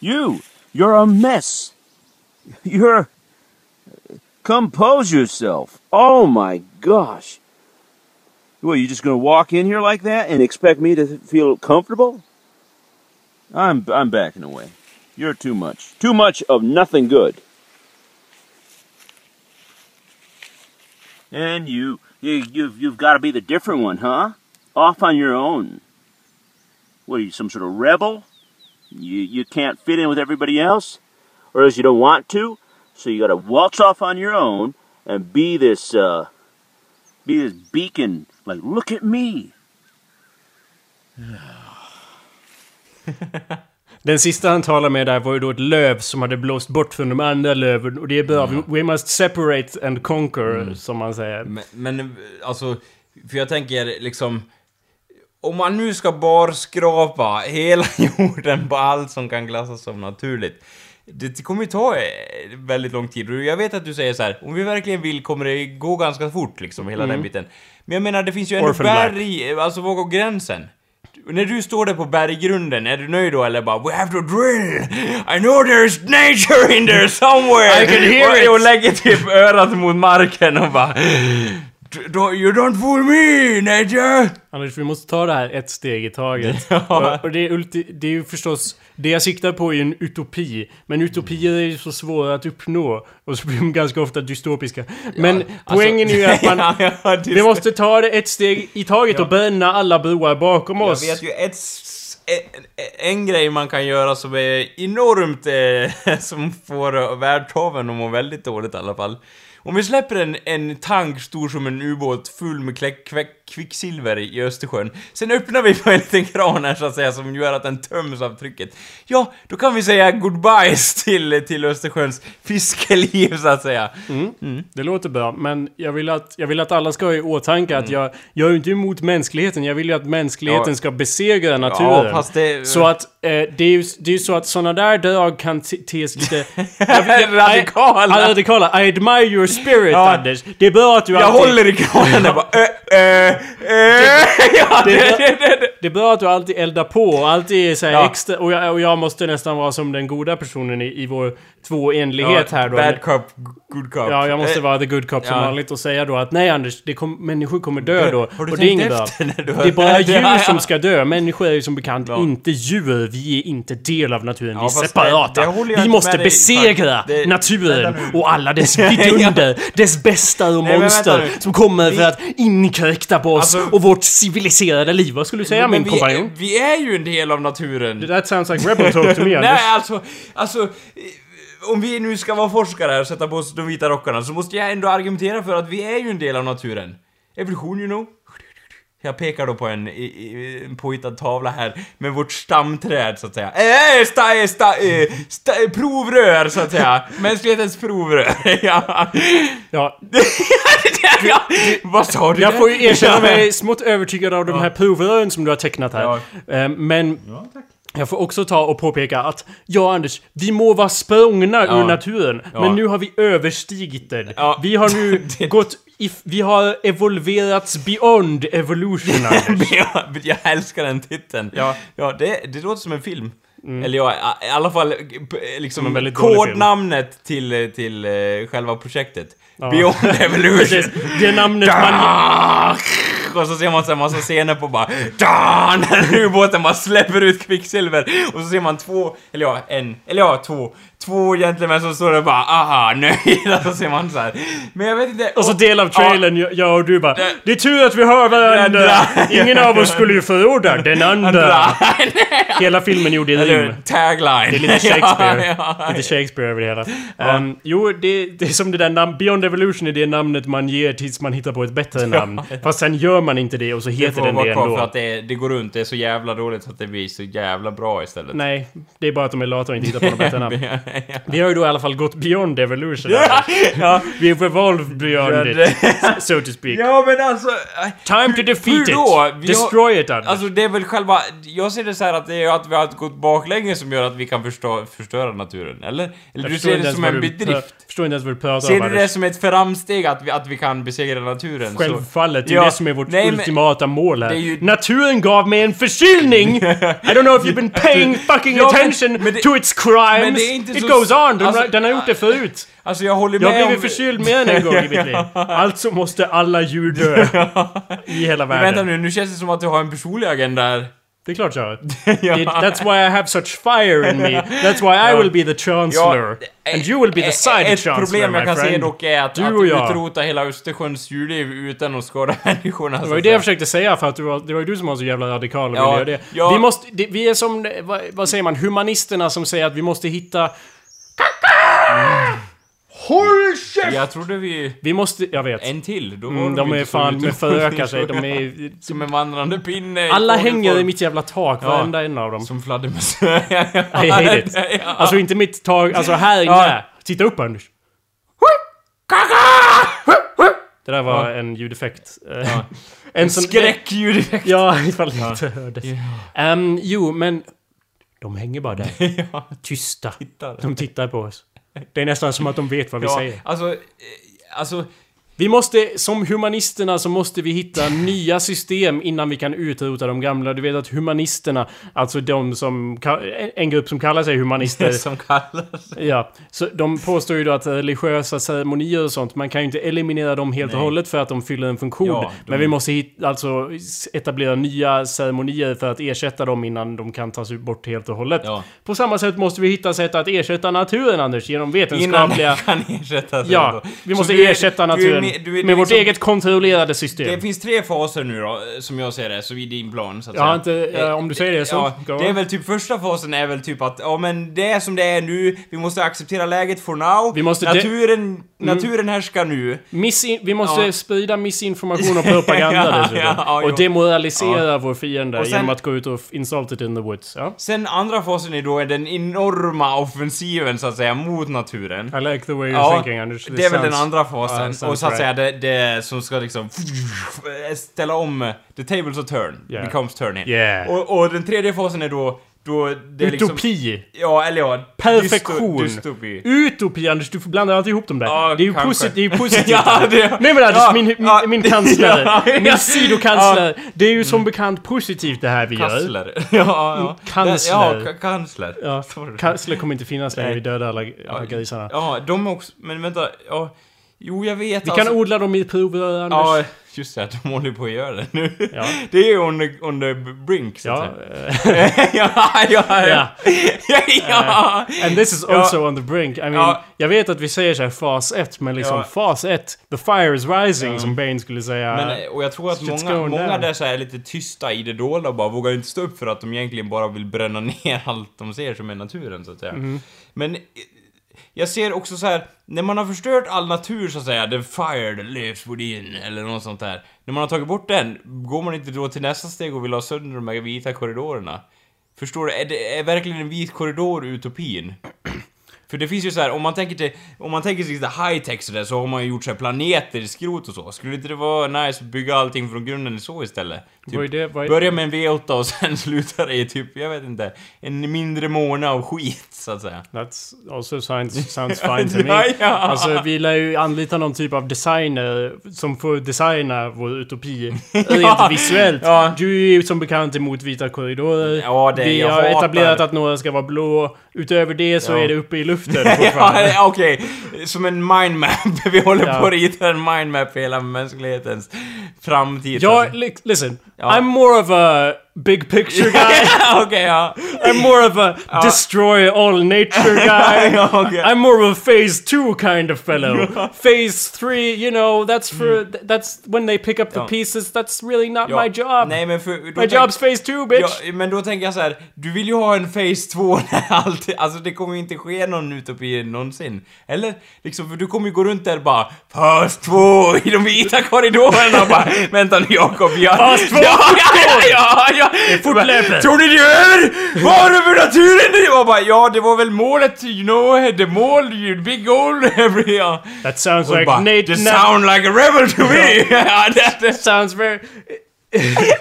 You, you're a mess. You're. Compose yourself. Oh my gosh. What, you just gonna walk in here like that and expect me to feel comfortable? I'm, I'm backing away. You're too much. Too much of nothing good. And you, you you've, you've got to be the different one, huh? Off on your own. What are you, some sort of rebel? You you can't fit in with everybody else, or else you don't want to, so you got to waltz off on your own and be this uh, be this beacon. Like, look at me. Den sista han talade med där var ju då ett löv som hade blåst bort från de andra löven. Och det är bra. Mm. We must separate and conquer, som man säger. Men, men alltså, för jag tänker liksom... Om man nu ska barskrapa hela jorden på allt som kan klassas som naturligt. Det kommer ju ta eh, väldigt lång tid. Jag vet att du säger så här, om vi verkligen vill kommer det gå ganska fort liksom, hela den biten. Men jag menar, det finns ju ändå Orphan Black. berg, alltså var går gränsen? När du står där på berggrunden, är du nöjd då eller bara “We have to drill! I know there's nature in there somewhere!” I can hear och, it. Och lägger typ örat mot marken och bara "Don't- “You don't fool me, nature!” Anders, vi måste ta det här ett steg i taget. Ja. Och, det, är ulti, det är ju förstås... Det jag siktar på är ju en utopi. Men utopier är ju så svåra att uppnå. Och så blir de ganska ofta dystopiska. Men poängen är ju att man... alltså- Ja, ja, det- Vi måste ta det ett steg i taget och bränna alla broar bakom Jag oss. vet ju ett, en, en grej man kan göra som är enormt, eh, som får världshaven att må väldigt dåligt i alla fall. Om vi släpper en, en tank stor som en ubåt full med kläck, kväck, kvicksilver i Östersjön, sen öppnar vi på en liten kran här så att säga som gör att den töms av trycket. Ja, då kan vi säga goodbyes till, till Östersjöns fiskeliv så att säga. Det låter bra, men jag vill att, jag vill att alla ska ha i åtanke att jag, jag är ju inte emot mänskligheten. Jag vill ju att mänskligheten Mm. Ja. ska besegra naturen. Ja, det- Så att eh, det är ju det är så att såna där drag kan te- tes lite... jag, Radikala. Radikala. I admire your spirit, Ja. Anders. Det är bra att du Jag alltid... håller i kranen bara äh, äh, äh. Ja, det, det, det, det. Det är bra att du alltid eldar på och alltid är så Ja. extra... Och jag, och jag måste nästan vara som den goda personen i, i vår tvåenlighet här då. Bad cop, good cop. Ja, jag måste Eh, vara the good cop som ja. vanligt och säga då att nej Anders, det kom, människor kommer dö då. Har du och det är bra. efter när du Det är bara Ja, djur ja. som ska dö. Människor är ju som bekant Ja. inte djur. Vi är inte del av naturen. Ja, vi är separata. det- det vi måste besegra. Det- naturen och alla dess vidunder, dess bästa och Nej, monster som kommer Vi- för att inkräkta på oss Alltså- och vårt civiliserade liv. Vad skulle du säga min kompanjon? vi är ju en del av naturen. That sounds like rebel talk to me Anders. Nej, alltså, alltså... Om vi nu ska vara forskare här och sätta på oss de vita rockarna så måste jag ändå argumentera för att vi är ju en del av naturen. Evolution, you know. Jag pekar då på en, i- i- en påhittad tavla här med vårt stamträd så att säga. Eh, sta, eh, sta, eh, sta, provrör så att säga. Mänsklighetens provrör. ja. Ja, ja. Vad sa du Jag där? får ju erkänna mig smått övertygad av de här provrören som du har tecknat här. Ja. Men... Jag får också ta och påpeka att, ja Anders, vi må vara språngna Ja. ur naturen, Ja. men nu har vi överstigit den. Ja. Vi har nu gått i, Vi har evolverats beyond evolution, Anders. Jag älskar den titeln. Ja. ja det, det låter som en film. Eller ja, i- alla fall liksom en väldigt dålig film. kodnamnet till, till eh, själva projektet. Ja. Beyond Evolution. Precis. Det namnet man... Och så ser man så här massa scener på bara Dan! När ubåten bara släpper ut kvicksilver och så ser man två, eller ja, en, eller ja, två, två gentlemän som står där och bara aha, nöjda, så ser man så här. Men jag vet inte... Och så del av trailern, jag, jag och du bara Det- Det är tur att vi hör varandra! andra. Ingen av oss skulle ju förorda den andra! Hela filmen gjorde rim. Eller tagline. Det är lite Shakespeare. ja, ja. Lite Shakespeare över det hela. Ehm, jo, det, det är som det där namn... Beyond Evolution är det namnet man ger tills man hittar på ett bättre namn. Fast sen gör man inte det och så Det heter den det kvar för ändå. att det, det går runt, det är så jävla dåligt så att det blir så jävla bra istället. Nej, det är bara att de är lata och inte hittar på något bättre namn. Vi har ju då i alla fall gått beyond evolution. ja. Vi har evolved beyond it, so to speak. ja men alltså... äh, Time to hur defeat då? it! Vi Destroy it, Anders. Alltså det är väl själva... Jag ser det så här att det är att vi har gått baklänges som gör att vi kan förstå, förstöra naturen, eller? Eller du ser det som en du bedrift? Förstår inte ens vad du pratar Ser om, du Anders. det som ett framsteg att vi, att vi kan besegra naturen? Självfallet, det är Ja, det som är vårt nej, men- ultimata mål här. ju- Naturen gav mig en förkylning! I don't know if you've been paying fucking Ja, men- attention men det- to its crimes! men det är inte It så- goes on! Den, alltså- har- den har gjort det förut! Alltså jag håller Jag med har om... blivit förkyld mer än en gång i mitt liv. Alltså måste alla djur dö. I hela Men vänta världen. nu, nu känns det som att du har en personlig agenda här. Det är klart. Ja. Det- That's why I have such fire in me. That's why I will be the chancellor. And you will be the side Ett chancellor, problem jag kan se friend. dock är att, Du att utrota hela Östersjöns djurliv utan att skada människorna. Det var ju det jag försökte säga för att du var, det var ju du som var så jävla radikal och Ja, ville göra det. ja. Vi måste, det, vi är som, vad, vad säger man, humanisterna som säger att vi måste hitta... Håll Jag trodde vi... Vi måste... Jag vet. En till, då var Mm, de är fan med utomordentligt förökar sig. De är... Som en vandrande pinne. i Alla hänger i mitt jävla tak, Ja. varenda en av dem. Som fladdermöss. ja, ja, I hate it. ja. Alltså inte mitt tak, alltså här inne. Ja. Titta upp Anders. Det där var en ljudeffekt. Eh, En sån... Skräckljud. Ja, ifall det inte hördes. Ehm, jo, men... De hänger bara där. Tysta. Tittar. De tittar på oss. Det är nästan som att de vet vad vi Ja, säger. alltså... eh, Alltså... Vi måste, som humanisterna så måste vi hitta nya system innan vi kan utrota de gamla. Du vet att humanisterna, alltså de som, en grupp som kallar sig humanister. Som kallas. Ja, så de påstår ju då att religiösa ceremonier och sånt, man kan ju inte eliminera dem helt och hållet för att de fyller en funktion. Ja, de- Men vi måste hit, alltså etablera nya ceremonier för att ersätta dem innan de kan tas bort helt och hållet. Ja. På samma sätt måste vi hitta sätt att ersätta naturen, Anders, genom Innan vetenskapliga... det kan ersättas. Ja, vi måste ersätta du är naturen med- med vårt liksom- eget kontrollerade system. Det finns tre faser nu då, som jag ser det, så i din plan så att har säga. inte... eh, om du säger det så... Ja, det är väl typ första fasen är väl typ att, ja men det är som det är nu, vi måste acceptera läget for now. Vi måste de- Mm. naturen, naturen härskar nu. Missin- vi måste Ja. sprida missinformation och propaganda Ja, dessutom. ja, ja, och demoralisera vår fiende sen- genom att gå ut och insult it in the woods. Ja. Sen andra fasen är då den enorma offensiven så att säga mot naturen. I like the way you're Ja, thinking Anders. det är väl den andra Ja, fasen. sounds och så att. Säga det, det som ska liksom ställa om, the tables of turn, Yeah. becomes turning. Yeah. Och, och den tredje fasen är då, då det är liksom... Utopi! Ja, eller ja. Perfektion! dysto- Dystopi. Utopi Anders, du blandar alltid ihop dem där. Ja, det är ju kanske. det är positivt. Ja, det- Nej men Anders, ja, min, min, ja, min kansler, ja, ja. min sidokansler. Det är ju som bekant positivt det här vi gör. Kansler. Ja, ja. Kansler. Ja, ka- kansler. Ja, kansler kommer inte finnas längre, vi dödar alla alla grisarna. Ja, de är också... Men vänta, ja... Jo, jag vet Vi alltså. kan odla dem i provrör Anders. Ja, just det. De håller på att göra det nu. Ja. Det är ju on the, on the brink, så Ja, att eh, säga. ja, ja, ja. Ja. ja. ja. And this is Ja. also on the brink. I mean, Ja. jag vet att vi säger så här fas 1, men liksom Ja. fas 1, the fire is rising, som Bane skulle säga. Men, eh, och jag tror att många, många där så är lite tysta i det dolda och bara vågar inte stå upp för att de egentligen bara vill bränna ner allt de ser som är naturen, så att säga. Mhm. Men eh, jag ser också så här, när man har förstört all natur så att säga, the fire that lives within, eller något sånt där. När man har tagit bort den, går man inte då till nästa steg och vill ha sönder de här vita korridorerna? Förstår du? Är, det, är verkligen en vit korridor utopin? För det finns ju så här, om man tänker till, om man tänker sig lite high-tech sådär, så har man ju gjort så här planeter i skrot och så. Skulle inte det vara nice att bygga allting från grunden så istället? Är det- Börja med en V8 och sen sluta det i typ, jag vet inte, en mindre måne av skit, så att säga. That's also sounds, sounds fine to Ja, me. ja. Alltså vi lär ju anlita någon typ av designer som får designa vår utopi rent visuellt. Ja. Du är ju som bekant emot vita korridorer. Ja, det- vi har etablerat att några ska vara blå. Utöver det så Ja. är det uppe i luften ja, okej. Som en mindmap. Vi håller Ja. på att rita en mindmap för hela mänsklighetens framtid. Ja, listen. I'm more of a big picture guy. Okej, ja. I'm more of a destroy all nature guy. Ja, okej. I'm more of a phase two kind of fellow. phase three, you know, that's for th- that's when they pick up the Ja. pieces. That's really not Ja. my job. Nej, men för... my job's phase two, bitch. Ja, men då tänker jag så här, du vill ju ha en Phase 2 när allt, alltså det kommer ju inte ske någon utopi någonsin. Eller? Liksom, för du kommer ju gå runt där bara Phase 2 i de vita korridorerna bara Vänta nu Jakob, jag... Phase 2, ja, ja, ja, ja! Fortlöper. Tror ni det har du för naturen? Var bara, ja det var väl målet, you know, the mål, you big goal. Ja. That sounds like bara, Nate... Na- sound like a rebel to me! ja, det, det. sounds very...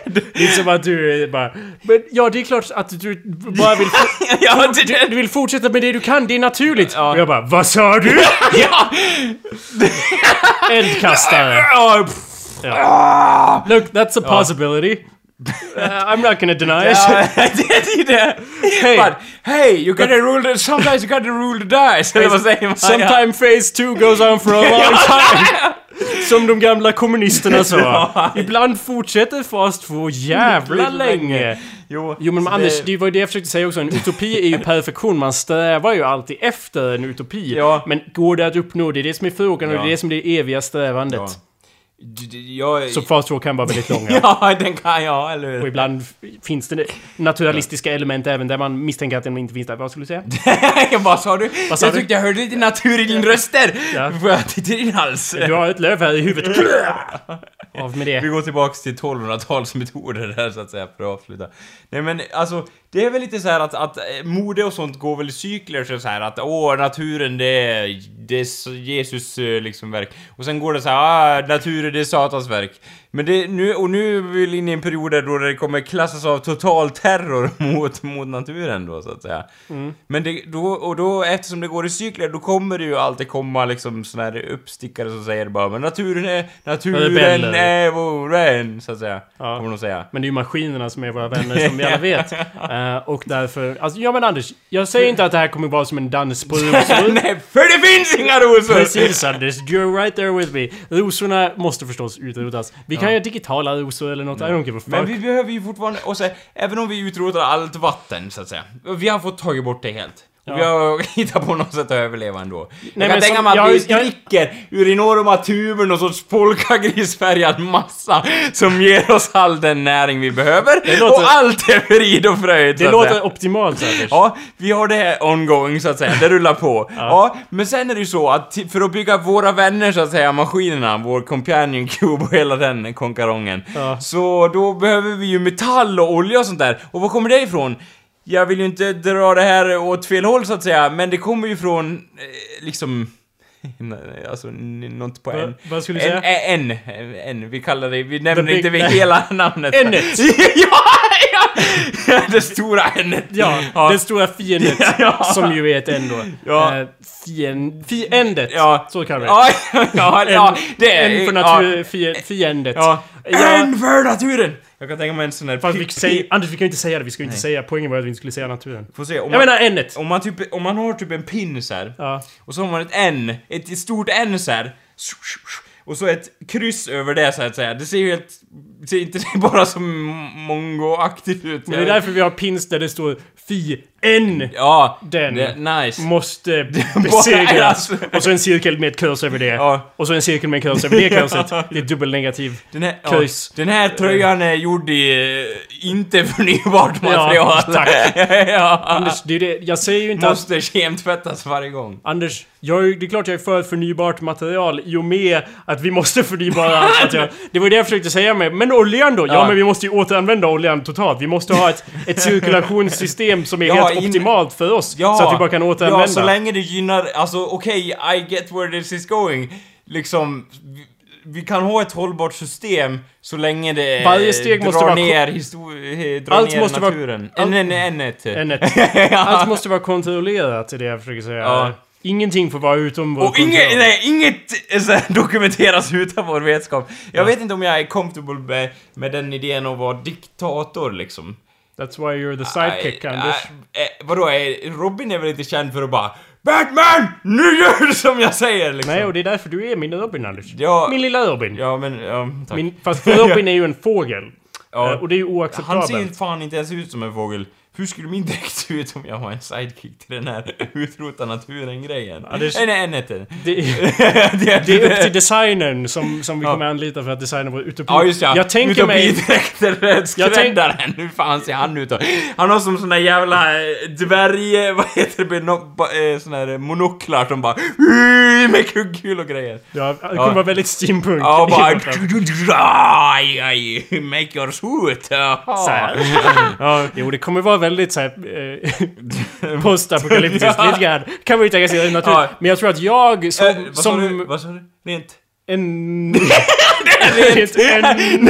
det är som att du bara... Men ja, det är klart att du bara vill... ja, det, Du, du vill fortsätta med det du kan, det är naturligt. Ja. Och jag bara, vad sa du? ja! Eldkastare. Ja. Look, that's a possibility. Uh, I'm not gonna deny it. Hey. But, hey, you gotta rule the, sometimes you gotta rule the dice, eller vad säger man? Sometime phase two goes on for a long time. Som de gamla kommunisterna sa. Ibland fortsätter fas 2 jävla länge. Jo, Jo men Anders, det var ju det jag försökte säga också. En utopi är ju perfektion. Man strävar ju alltid efter en utopi. Ja. Men går det att uppnå? Det är det som är frågan och Ja. det är det som är det eviga strävandet. Ja. Jag... Så fas 2 kan vara väldigt långa. Ja, den kan jag, eller hur? Och ibland finns det naturalistiska element även där man misstänker att den inte finns där. Vad skulle du säga? Vad sa du? Vad sa jag du? tyckte jag hörde lite natur i din röst där! Ja. Får jag titta i din hals? Du har ett löv här i huvudet. Av med Vi det. går tillbaks till 1200-talsmetoder där så att säga för att avsluta. Nej men alltså, det är väl lite så här att, att eh, mode och sånt går väl i cykler så så här att åh, naturen det är, det är Jesus eh, liksom verk. Och sen går det så här, ah, naturen det är Satans verk. Men det, nu, och nu är vi inne i en period där då det kommer klassas av total terror mot, mot naturen då så att säga. Men det, då, och då eftersom det går i cykler då kommer det ju alltid komma liksom såna här uppstickare som säger bara men naturen är, naturen är vår vän, så att säga. Ja. Kommer de säga. Men det är ju maskinerna som är våra vänner som vi alla vet. Eh, och därför... Alltså, ja men Anders, jag säger inte att det här kommer vara som en dans på rosor. Nej, för det finns inga rosor! Precis Anders, you're right there with me. Rosorna måste förstås utrotas. Vi kan göra digitala rosor eller något, I don't give a fuck. Men vi behöver ju fortfarande, och så, även om vi utrotar allt vatten så att säga. Vi har fått tagit bort det helt. Ja. vi har hittat på något sätt att överleva ändå. jag men kan tänka mig att jag- vi jag- dricker ur enorma tuber någon sorts polkagrisfärgad massa som ger oss all den näring vi behöver. låter- Och allt är frid och fröjd det låter säga. optimalt Anders. Ja, vi har det här ongoing så att säga, det rullar på. ja. men sen är det ju så att för att bygga våra vänner så att säga, maskinerna, vår companion cube och hela den konkarongen. Ja. Så då behöver vi ju metall och olja och sånt där. Och var kommer det ifrån? Jag vill ju inte dra det här åt fel håll så att säga, men det kommer ju från, eh, liksom... Alltså, något på en... vad skulle du säga? En, en, en, vi kallar det, vi nämner inte vi hela namnet. N-et. ja! Det stora n Ja, det stora fiendet. Ja. Som ju är ett N då. Ja. Eh, fien, fiendet. Ja. Så kan vi Ja, ja, ja, det är... En för ja, natur, fie, fiendet. Ja. Ja. En för naturen! Jag kan tänka mig en sån här... Fast vi säger, Anders vi kan ju inte säga det, vi ska ju inte säga, poängen var att vi inte skulle säga naturen. Får se, om Jag man, menar N-et. om man typ, om man har typ en pin så här, Ja. och så har man ett N, ett stort N så här, och så ett kryss över det så att säga. Det ser ju helt... Det ser inte bara som mongo-aktigt ut. Men det är därför vi har pins där det står Fi N Ja, Den. det, nice. måste besegras. Och så en cirkel med ett kurs över det. Ja. Och så en cirkel med ett kurs över det kurset. Det är dubbelnegativ. Den här, ja, den här tröjan är gjord i eh, inte förnybart material. tack. ja. Anders, det är det. Jag säger ju inte att... Måste kemtvättas varje gång. Anders, jag, det är klart jag är för förnybart material i och med att vi måste förnybara material. Det var det jag försökte säga med. Men oljan då? Ja, Ja. men vi måste ju återanvända oljan totalt. Vi måste ha ett, ett cirkulationssystem som är Ja, helt in- optimalt för oss. Ja, så att vi bara kan återanvända. Ja, så länge det gynnar, alltså okej, I get where this is going. Liksom, vi, vi kan ha ett hållbart system så länge det Varje steg drar måste vara ner, eh, drar Allt ner måste vara- naturen. allt- En, en, en, ett. En ett. Allt måste vara kontrollerat, är det jag försöker säga. Ja. Ingenting får vara utom vår Och inget, kontroll. nej, inget eh, så här, dokumenteras utan vår vetskap. Jag vet inte om jag är comfortable med, med den idén att vara diktator liksom. That's why you're the sidekick, Aj, Anders. aj, eh, vadå, är, Robin är väl inte känd för att bara Batman! Nu gör du som jag säger liksom. Nej, och det är därför du är min Robin, Anders. Ja. Min lilla Robin. Ja, men, ja, tack. Min, fast Robin är ju en fågel. Ja. Eh, Och det är ju Han oacceptabelt. ser ju fan inte ens ut som en fågel. Hur skulle min dräkt se ut om jag var en sidekick till den här utrota naturen-grejen? Ja, det- Nej, nej, nej, nej. Det, det, det är upp till designern som, som vi Ja. kommer anlita för att designa vår utopi. Ja just ja, Jag tänker mig... Utopidräkter, skräddaren, hur fan ser han ut då? Han har som såna där jävla eh, dvärg... Vad heter det? No, eh, såna här monoklar som bara... Med kuggkul och grejer. Ja, det kommer Ja. vara väldigt steampunk. Ja, och bara... Aj, aj, make your suit. Så här. Ja, jo, det kommer vara väldigt såhär... Eh, postapokalyptiskt, lite grann. Kan man ju tänka sig natur. Ja. Men jag tror att jag som... Eh, vad, sa som du? vad sa du? Rent? en... Rent, en...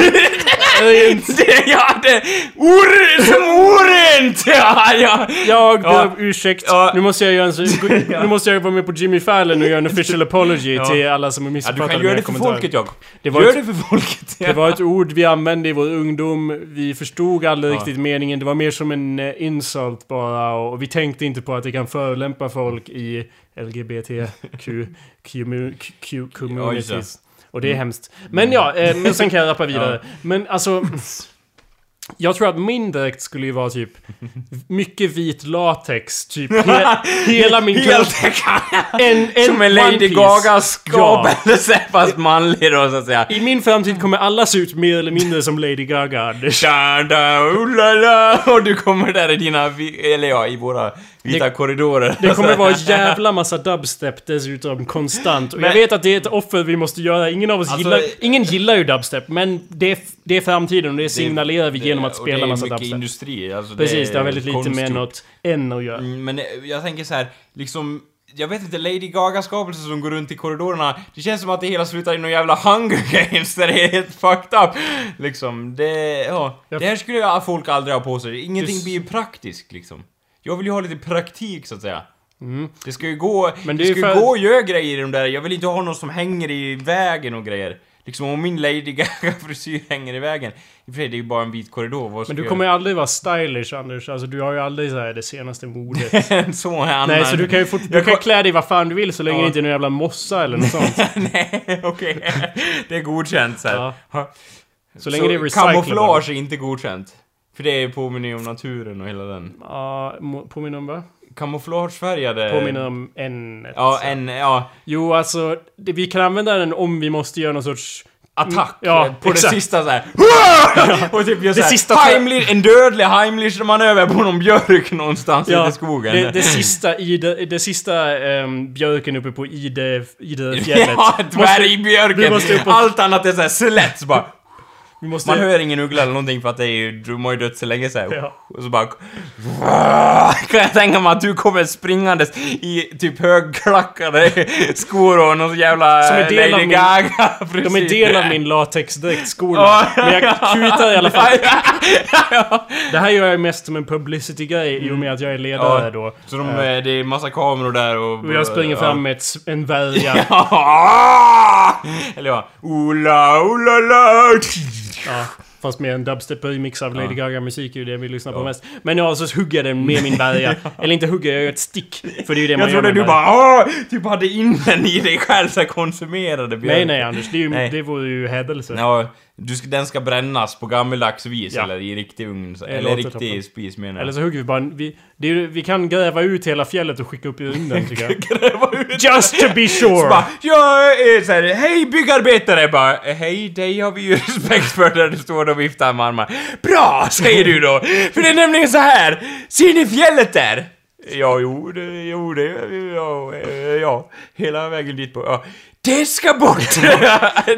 Det, ja, det... Or, som orent! Ja, ja. Jag ber om ursäkt. Ja. Nu måste jag göra en så, Nu måste jag vara med på Jimmy Fallon och göra en official apology Ja. till alla som har ja, missuppfattat du kan mina göra det för kommentarer. folket, Jakob. Det var Gör ett- det för folket. Det var ett ord vi använde i vår ungdom. Vi förstod aldrig Ja. riktigt meningen. Det var mer som en eh, insult bara. Och vi tänkte inte på att det kan förolämpa folk i LGBTQ communities. Och det är hemskt. Men ja, eh, men sen kan jag rappa vidare. Men alltså... Jag tror att min dräkt skulle ju vara typ mycket vit latex, typ he hela min kropp. En, en Som en Lady Piece. Gaga Ja. fast manlig då så att säga. I min framtid kommer alla se ut mer eller mindre som Lady Gaga, Anders. Da, da, oh, la, la. Och du kommer där i dina, eller ja, i våra vita Det- korridorer. Det kommer vara en jävla massa dubstep dessutom konstant. Och jag Men- vet att det är ett offer vi måste göra. Ingen av oss Alltså- gillar... Ingen gillar ju dubstep, men det är, det är framtiden och det signalerar vi genom att spela det är massa mycket dubstep. industri, alltså Precis, det har väldigt lite med något än att göra. Mm, Men eh, jag tänker så här, liksom jag vet inte, Lady Gaga-skapelser som går runt i korridorerna, det känns som att det hela slutar i någon jävla Hunger Games där det är helt fucked up. Liksom, det, ja. Jag- Det här skulle jag folk aldrig ha på sig. Ingenting Du blir ju praktiskt liksom. Jag vill ju ha lite praktik så att säga. Det ska ju gå, Mm. Men det, det ska ju för- gå att göra grejer i de där, jag vill inte ha någon som hänger i vägen och grejer. Liksom om min Lady Gaga-frisyr hänger i vägen. I och för sig, det är ju bara en vit korridor, Men du kommer ju aldrig vara stylish, Anders. Alltså, du har ju aldrig så här det senaste modet. Så han. Nej, så du kan ju fort, du kan klä dig vad fan du vill så länge Ja. det inte är någon jävla mossa eller något sånt. Nej, okej. Det är godkänt så här. Ja. Så länge det är recyclable. Kamouflage är inte godkänt. För det påminner ju om naturen och hela den. Ja, påminner om vad? Kamouflagefärgade... Påminner om en... Ja, en, ja, Jo, alltså, det, vi kan använda den om vi måste göra någon sorts... attack. Ja, eh, på exakt. det sista så här. Och typ gör Det så sista- här, Heimlich, en dödlig Heimlich-manöver på någon björk någonstans ute i skogen. det, det sista, Ide, det sista ehm, björken uppe på Ide, Idefjället. Ja, dvärgbjörken! Allt annat är såhär slätt, så bara... Måste... Man hör ingen uggla eller någonting för att det är ju, de har ju dött så länge så här. Ja. Och så bara... Kan jag tänka mig att du kommer springandes i typ högklackade skor och någon jävla Som en del av Lady min- Gaga De är del av min latexdräktsskola. Men jag kutar i alla fall. Det här gör jag mest som en publicity-grej i och med att jag är ledare Ja, då. Så de, eh, det är massa kameror där och... Och jag springer ja. fram med ett, en värja. Ja. Eller ja, ola, ola, la. Ja, fast med en dubstep-remix av Lady Gaga-musik är ju det vi lyssnar på mest. Men ja, så hugger jag den med min värja. Eller inte hugger, jag gör ett stick. För det är ju det man Jag gör trodde med du bara åh, typ hade in den i dig själv så konsumerade björk. Nej, nej Anders. Det, är ju, Nej. det vore ju hädelse. Ja, du ska, den ska brännas på gammeldags vis Ja. eller i riktig ugn. så- Eller låter riktig toppen. spis menar jag. Eller så hugger vi bara en, vi, det är, ju- vi kan gräva ut hela fjället och skicka upp i rymden tycker jag. Gräva ut Just to be Så sure! bara, jag är såhär, hej byggarbetare! Bara, hej dig har vi ju respekt för där du står och viftar med armarna. Bra, säger du då! För det är nämligen så här. ser ni fjället där? Ja, jo, det, jo, det, ja, eh, ja, hela vägen dit på, ja. Det ska bort!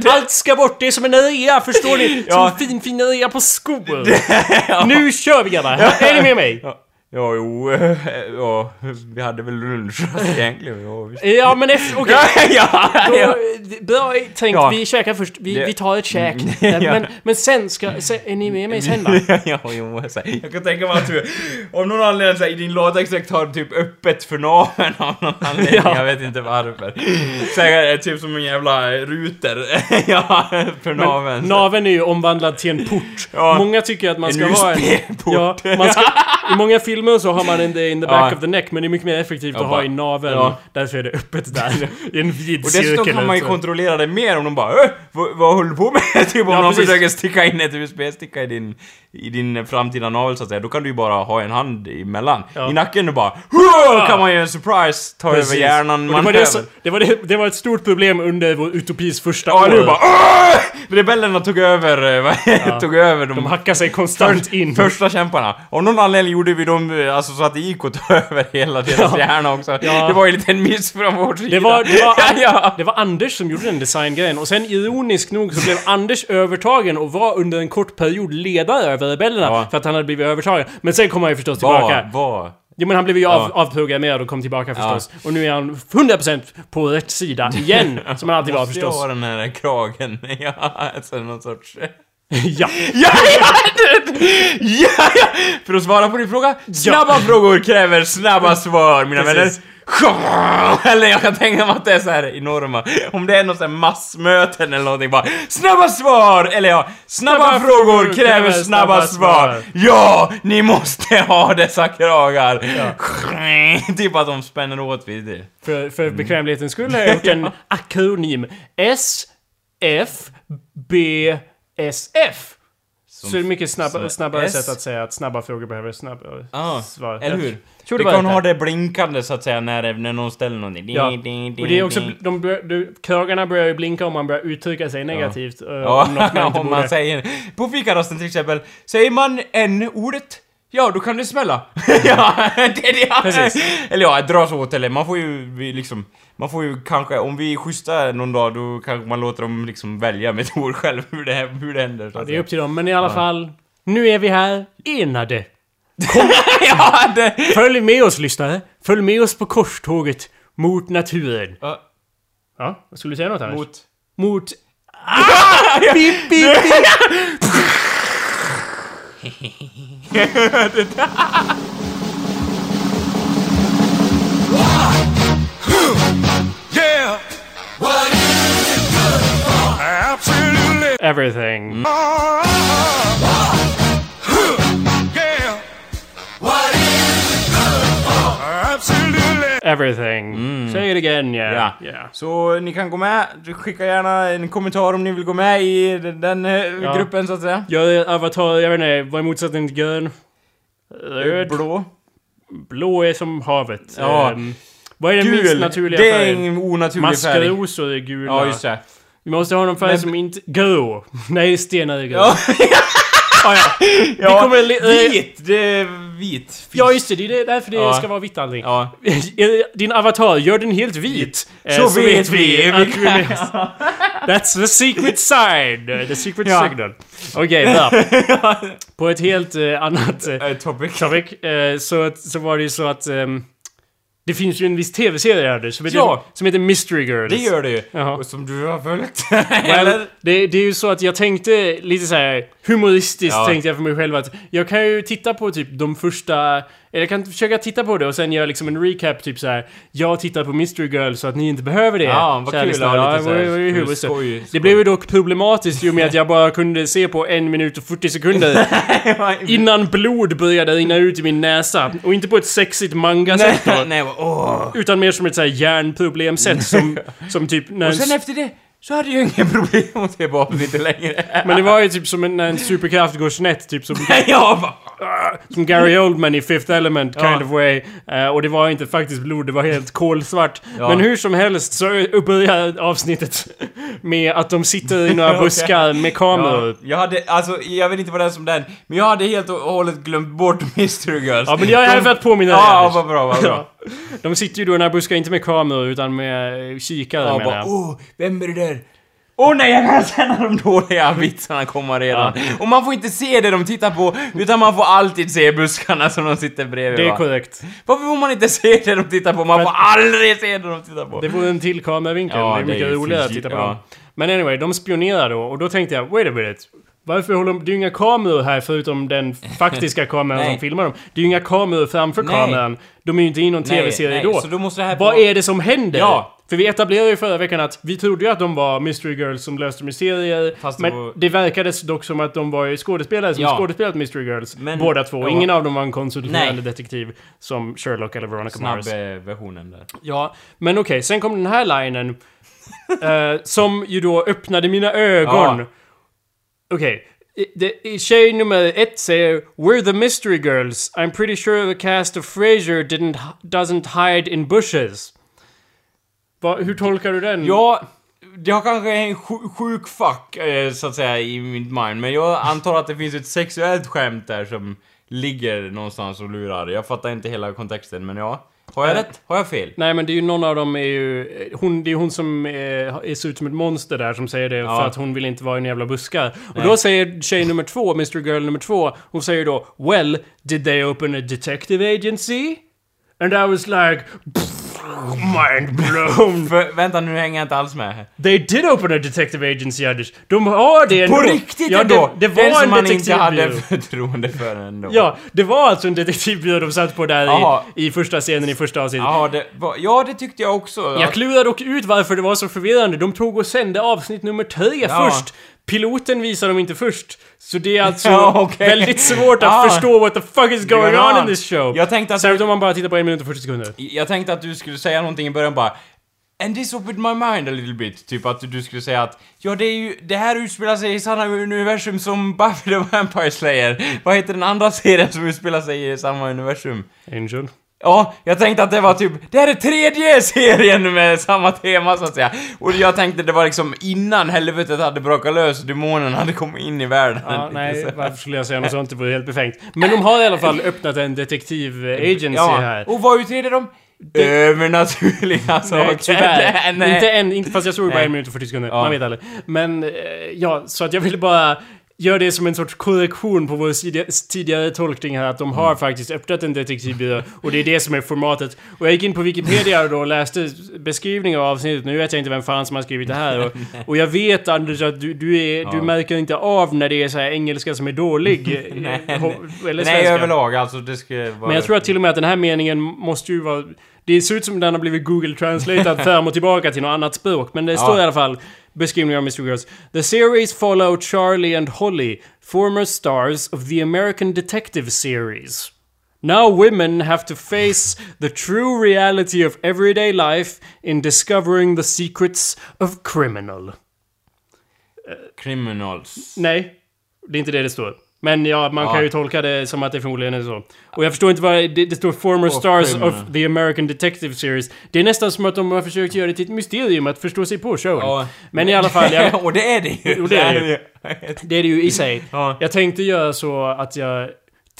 Allt ska bort, det är som en rea, förstår ni? Ja. Som en fin, fin rea på skor. Nu kör vi grabbar! Är ni med mig? Ja, ja, jo, eh, ja, vi hade väl lunch egentligen. Ja, visst. Ja men efter, okej. ja, ja, Då. Bra tänkt, Ja. vi käkar först. Vi, Det- vi tar ett käk. Ja. Men, men sen ska... Sen, är ni med mig sen då? ja, jo, jag kan tänka mig att du, om någon anledning så här, i din latexdräkt har typ öppet för naveln av någon anledning, Ja. jag vet inte varför. Så här, typ som en jävla ruter, ja, för naveln. Naveln är ju omvandlad till en port. Ja. Många tycker att man En ska ha en... USB-port. Ja, man ska, I många filmer så har man en det in the back Ja. of the neck, men det är mycket mer effektivt Ja, att ha i naveln. ja. Därför är det öppet där. I en vid Och cirkel. dessutom kan man ju så. kontrollera det mer om de bara äh, vad, vad håller du på med? typ om Ja, någon precis. försöker sticka in ett USB-sticka i din, i din framtida navel så att säga, då kan du ju bara ha en hand emellan. Ja. I nacken och bara "Hurra!" kan man ju en surprise ta Precis. över hjärnan Och det, var det, som, det, var det, det var ett stort problem under vår utopis första Ja, år. nu bara "Åh!" Rebellerna tog över, eh, tog över de, De hackar sig konstant in. första kämparna. Av någon anledning gjorde vi dem eh, alltså, så att att ta över hela deras Ja. hjärna också. Ja. Det var ju lite en miss från vår sida. Det var, det, var, ja, ja. det var Anders som gjorde den designgrejen och sen ironiskt nog så blev Anders övertagen och var under en kort period ledare över rebellerna Ja. för att han hade blivit övertagen. Men sen kom han ju förstås tillbaka. Vad, vad? Jo men han blev ju av, Ja. avprogrammerad och kom tillbaka förstås. Och nu är han 100% på rätt sida igen, som han alltid var Måste jag förstås. ha den här kragen? Ja, alltså någon sorts... ja. Ja, ja, ja, ja! För att svara på din fråga, snabba frågor kräver snabba svar, mina Precis. vänner. Eller jag kan tänka mig att det är så här enorma, om det är något så här massmöten eller någonting bara Snabba svar! Eller ja, snabba, Snabba frågor kräver kräver snabba snabba svar. svar. Ja, ni måste ha dessa kragar! typ att de spänner åt vid det. För, för bekvämlighetens skull har jag gjort en akronym. S, F, B, S, F. Så det är mycket snabb, som snabbare S. sätt att säga att snabba frågor behöver snabbare Ja, svar. eller hur? tror Du kan ha det blinkande så att säga när, när någon ställer någonting. Ja, Ding, ding, och det är också, de, du, kragarna börjar ju blinka om man börjar uttrycka sig negativt. Ja, om något man inte om man säger... På fikarasten till exempel, säger man n-ordet, ja då kan det smälla. ja, det är det. Precis. Eller ja, dras åt eller man får ju liksom... Man får ju kanske, om vi är schyssta någon dag, då kanske man låter dem liksom välja metod själv hur det, hur det händer. Ja, det är upp till dem, men i alla fall. Nu är vi här, enade. ja, det... Följ med oss lyssnare. Följ med oss på korståget mot naturen. Ja, Ja, vad skulle du säga något här? mot... Mot... Ah! Pip, pip. Yeah. For? Absolutely. Everything. Say it again, yeah. Ja. yeah. Så ni kan gå med, skicka gärna en kommentar om ni vill gå med i den, den eh, Ja. gruppen så att säga. Jag är avatar, jag vet inte, vad är motsatsen till grön? Röd. Blå. Blå är som havet. Ja. Ehm, vad är den minst Gul, naturliga det är färgen? ingen onaturlig färg. Maskrosor är gula. Ja, just det. Vi måste ha någon färg som inte... Grå. Nej, stenar är grå. Ja, Ah, ja. ja kommer li- eh, vit! Det är vit. fisk. ja, just det. Det är därför det Ja. ska vara vitt allting. Ja. Din avatar, gör den helt vit. Eh, Så vet vi. vi That's the secret sign. eh, The secret Ja. signal. Okej, bra. På ett helt eh, annat eh, Eh, topic. topic eh, så, så var det ju så att... ehm, det finns ju en viss tv-serie här nu som heter, Ja. som heter Mystery Girls. Det gör det ju. Jaha. Och som du har följt. Eller? det, det är ju så att jag tänkte lite så här humoristiskt Ja. tänkte jag för mig själv att jag kan ju titta på typ de första eller jag kan försöka titta på det och sen göra liksom en recap typ så här. Jag tittar på Mystery Girl så att ni inte behöver det. Ja, vad kul Ja, lite så här det var ju skoj-. Det blev ju dock problematiskt i och med att jag bara kunde se på en minut och 40 sekunder innan blod började rinna ut i min näsa. Och inte på ett sexigt manga-sätt utan mer som ett så här hjärnproblemsätt som, som typ när Och en sen efter det så hade jag inga problem att se på lite längre. Men det var ju typ som en, när en superkraft går snett, typ som, jag bara... som Gary Oldman i Fifth Element kind Ja. of way. Eh, och det var inte faktiskt blod, det var helt kolsvart. Ja. Men hur som helst så börjar avsnittet med att de sitter i några buskar med kameror. Ja, jag hade, alltså, jag vet inte vad det är som den, men jag hade helt och hållet glömt bort Mystery Girls. Ja, men jag är här för att påminna dig, Ja, vad bra, vad bra. Ja. De sitter ju då i den här buskar, inte med kameror utan med eh, kikare Ja, menar jag. åh, vem är det där? Åh nej, jag kan känna de dåliga vitsarna komma redan. Och man får inte se det de tittar på, utan man får alltid se buskarna som de sitter bredvid Det är va? korrekt. Varför får man inte se det de tittar på? Man För får aldrig se det de tittar på. Det vore en till kameravinkel. Ja, det är det är mycket roligare att titta på ja. dem. Men anyway, de spionerar då och då tänkte jag, wait a minute. Varför håller de... Det är ju inga kameror här förutom den faktiska kameran som filmar dem. Det är ju inga kameror framför Nej. kameran. De är ju inte i någon tv-serie då. så då måste det här Vad vara- är det som händer? Ja. För vi etablerade ju förra veckan att vi trodde ju att de var Mystery Girls som löste mysterier. Fast det men var- det verkade dock som att de var ju skådespelare som Ja. skådespelat Mystery Girls. Men- båda två. ja. Ingen av dem var en konsulterande detektiv som Sherlock eller Veronica Mars. Snabb-versionen där. Ja, men okej, sen kom den här linen. eh, som ju då öppnade mina ögon. Ja. Okej. i- Tjej nummer ett säger We're the mystery girls. I'm pretty sure the cast of Frasier didn't, doesn't hide in bushes. Va, hur tolkar du den? Ja, det har kanske en sju- sjuk fuck, eh, så att säga, i mitt mind. Men jag antar att det finns ett sexuellt skämt där som ligger någonstans och lurar. Jag fattar inte hela kontexten, men ja. Har jag rätt? Har jag fel? Nej men det är ju någon av dem är ju... Hon, det är hon som eh, är, ser ut som ett monster där som säger det Ja. för att hon vill inte vara i en jävla buskar. Och då säger tjej nummer två, Mr Girl nummer två, hon säger då Well, did they open a detective agency? And I was like... Mind blown! För, vänta, nu hänger jag inte alls med här. They did open a detective agency Anders! De har det ändå! På riktigt ja, ändå! Det, det var Den som en man inte hade förtroende för ändå. Ja, det var alltså en detektivbyrå de satt på där i, i första scenen i första avsnittet. Ja, det, var, ja, det tyckte jag också. Jag klurade dock ut varför det var så förvirrande. De tog och sände avsnitt nummer tre Ja. först. Piloten visar de inte först. Så det är alltså Ja, okej. väldigt svårt att Ja. förstå what the fuck is going on in this show. Jag tänkte att- Särskilt om man bara tittar på en minut och 40 sekunder. Jag tänkte att du skulle säga någonting i början bara And this opened my mind a little bit. Typ att du skulle säga att ja, det är ju, det här utspelar sig i samma universum som Buffy the Vampire Slayer. Vad heter den andra serien som utspelar sig i samma universum? Angel. Ja, jag tänkte att det var typ, det här är tredje serien med samma tema så att säga. Och jag tänkte det var liksom innan helvetet hade brakat lös och demonen hade kommit in i världen. Ja, nej, så. varför skulle jag säga något sånt? Det vore helt befängt. Men de har i alla fall öppnat en detektiv eh, agency Ja, här. och vad utreder de? Övernaturliga saker. Nej, tyvärr. Nej. Inte än, inte fast jag såg bara en minut och 40 sekunder. Ja. Man vet aldrig. Men, eh, ja, så att jag ville bara göra det som en sorts korrektion på vår tidiga- tidigare tolkning här, att de har faktiskt öppnat en detektivbyrå och det är det som är formatet. Och jag gick in på Wikipedia och då läste beskrivningar av avsnittet. Nu vet jag inte vem fan som har skrivit det här. Och, och jag vet Anders att du, du, är, du Ja. märker inte av när det är så engelska som är dålig. Nej, eh, ho- eller Nej, svenska. överlag alltså det ska vara... Men jag tror att till och med att den här meningen måste ju vara... Det ser ut som den har blivit Google translated fram och tillbaka till något annat språk. Men det står i alla fall beskrivning av Mystery Girls. The series follow Charlie and Holly, former stars of the American Detective series. Now women have to face the true reality of everyday life in discovering the secrets of criminal. Criminals. Nej, det är inte det det står. Men ja, man Ja. kan ju tolka det som att det förmodligen är så. Och jag förstår inte vad det, det står former stars criminal. of the American Detective Series. Det är nästan som att de har försökt göra det till ett mysterium att förstå sig på showen. Ja. Men i alla fall, jag, och det är det ju! Jo, det är det ju. det är det ju i sig. Ja. Jag tänkte göra så att jag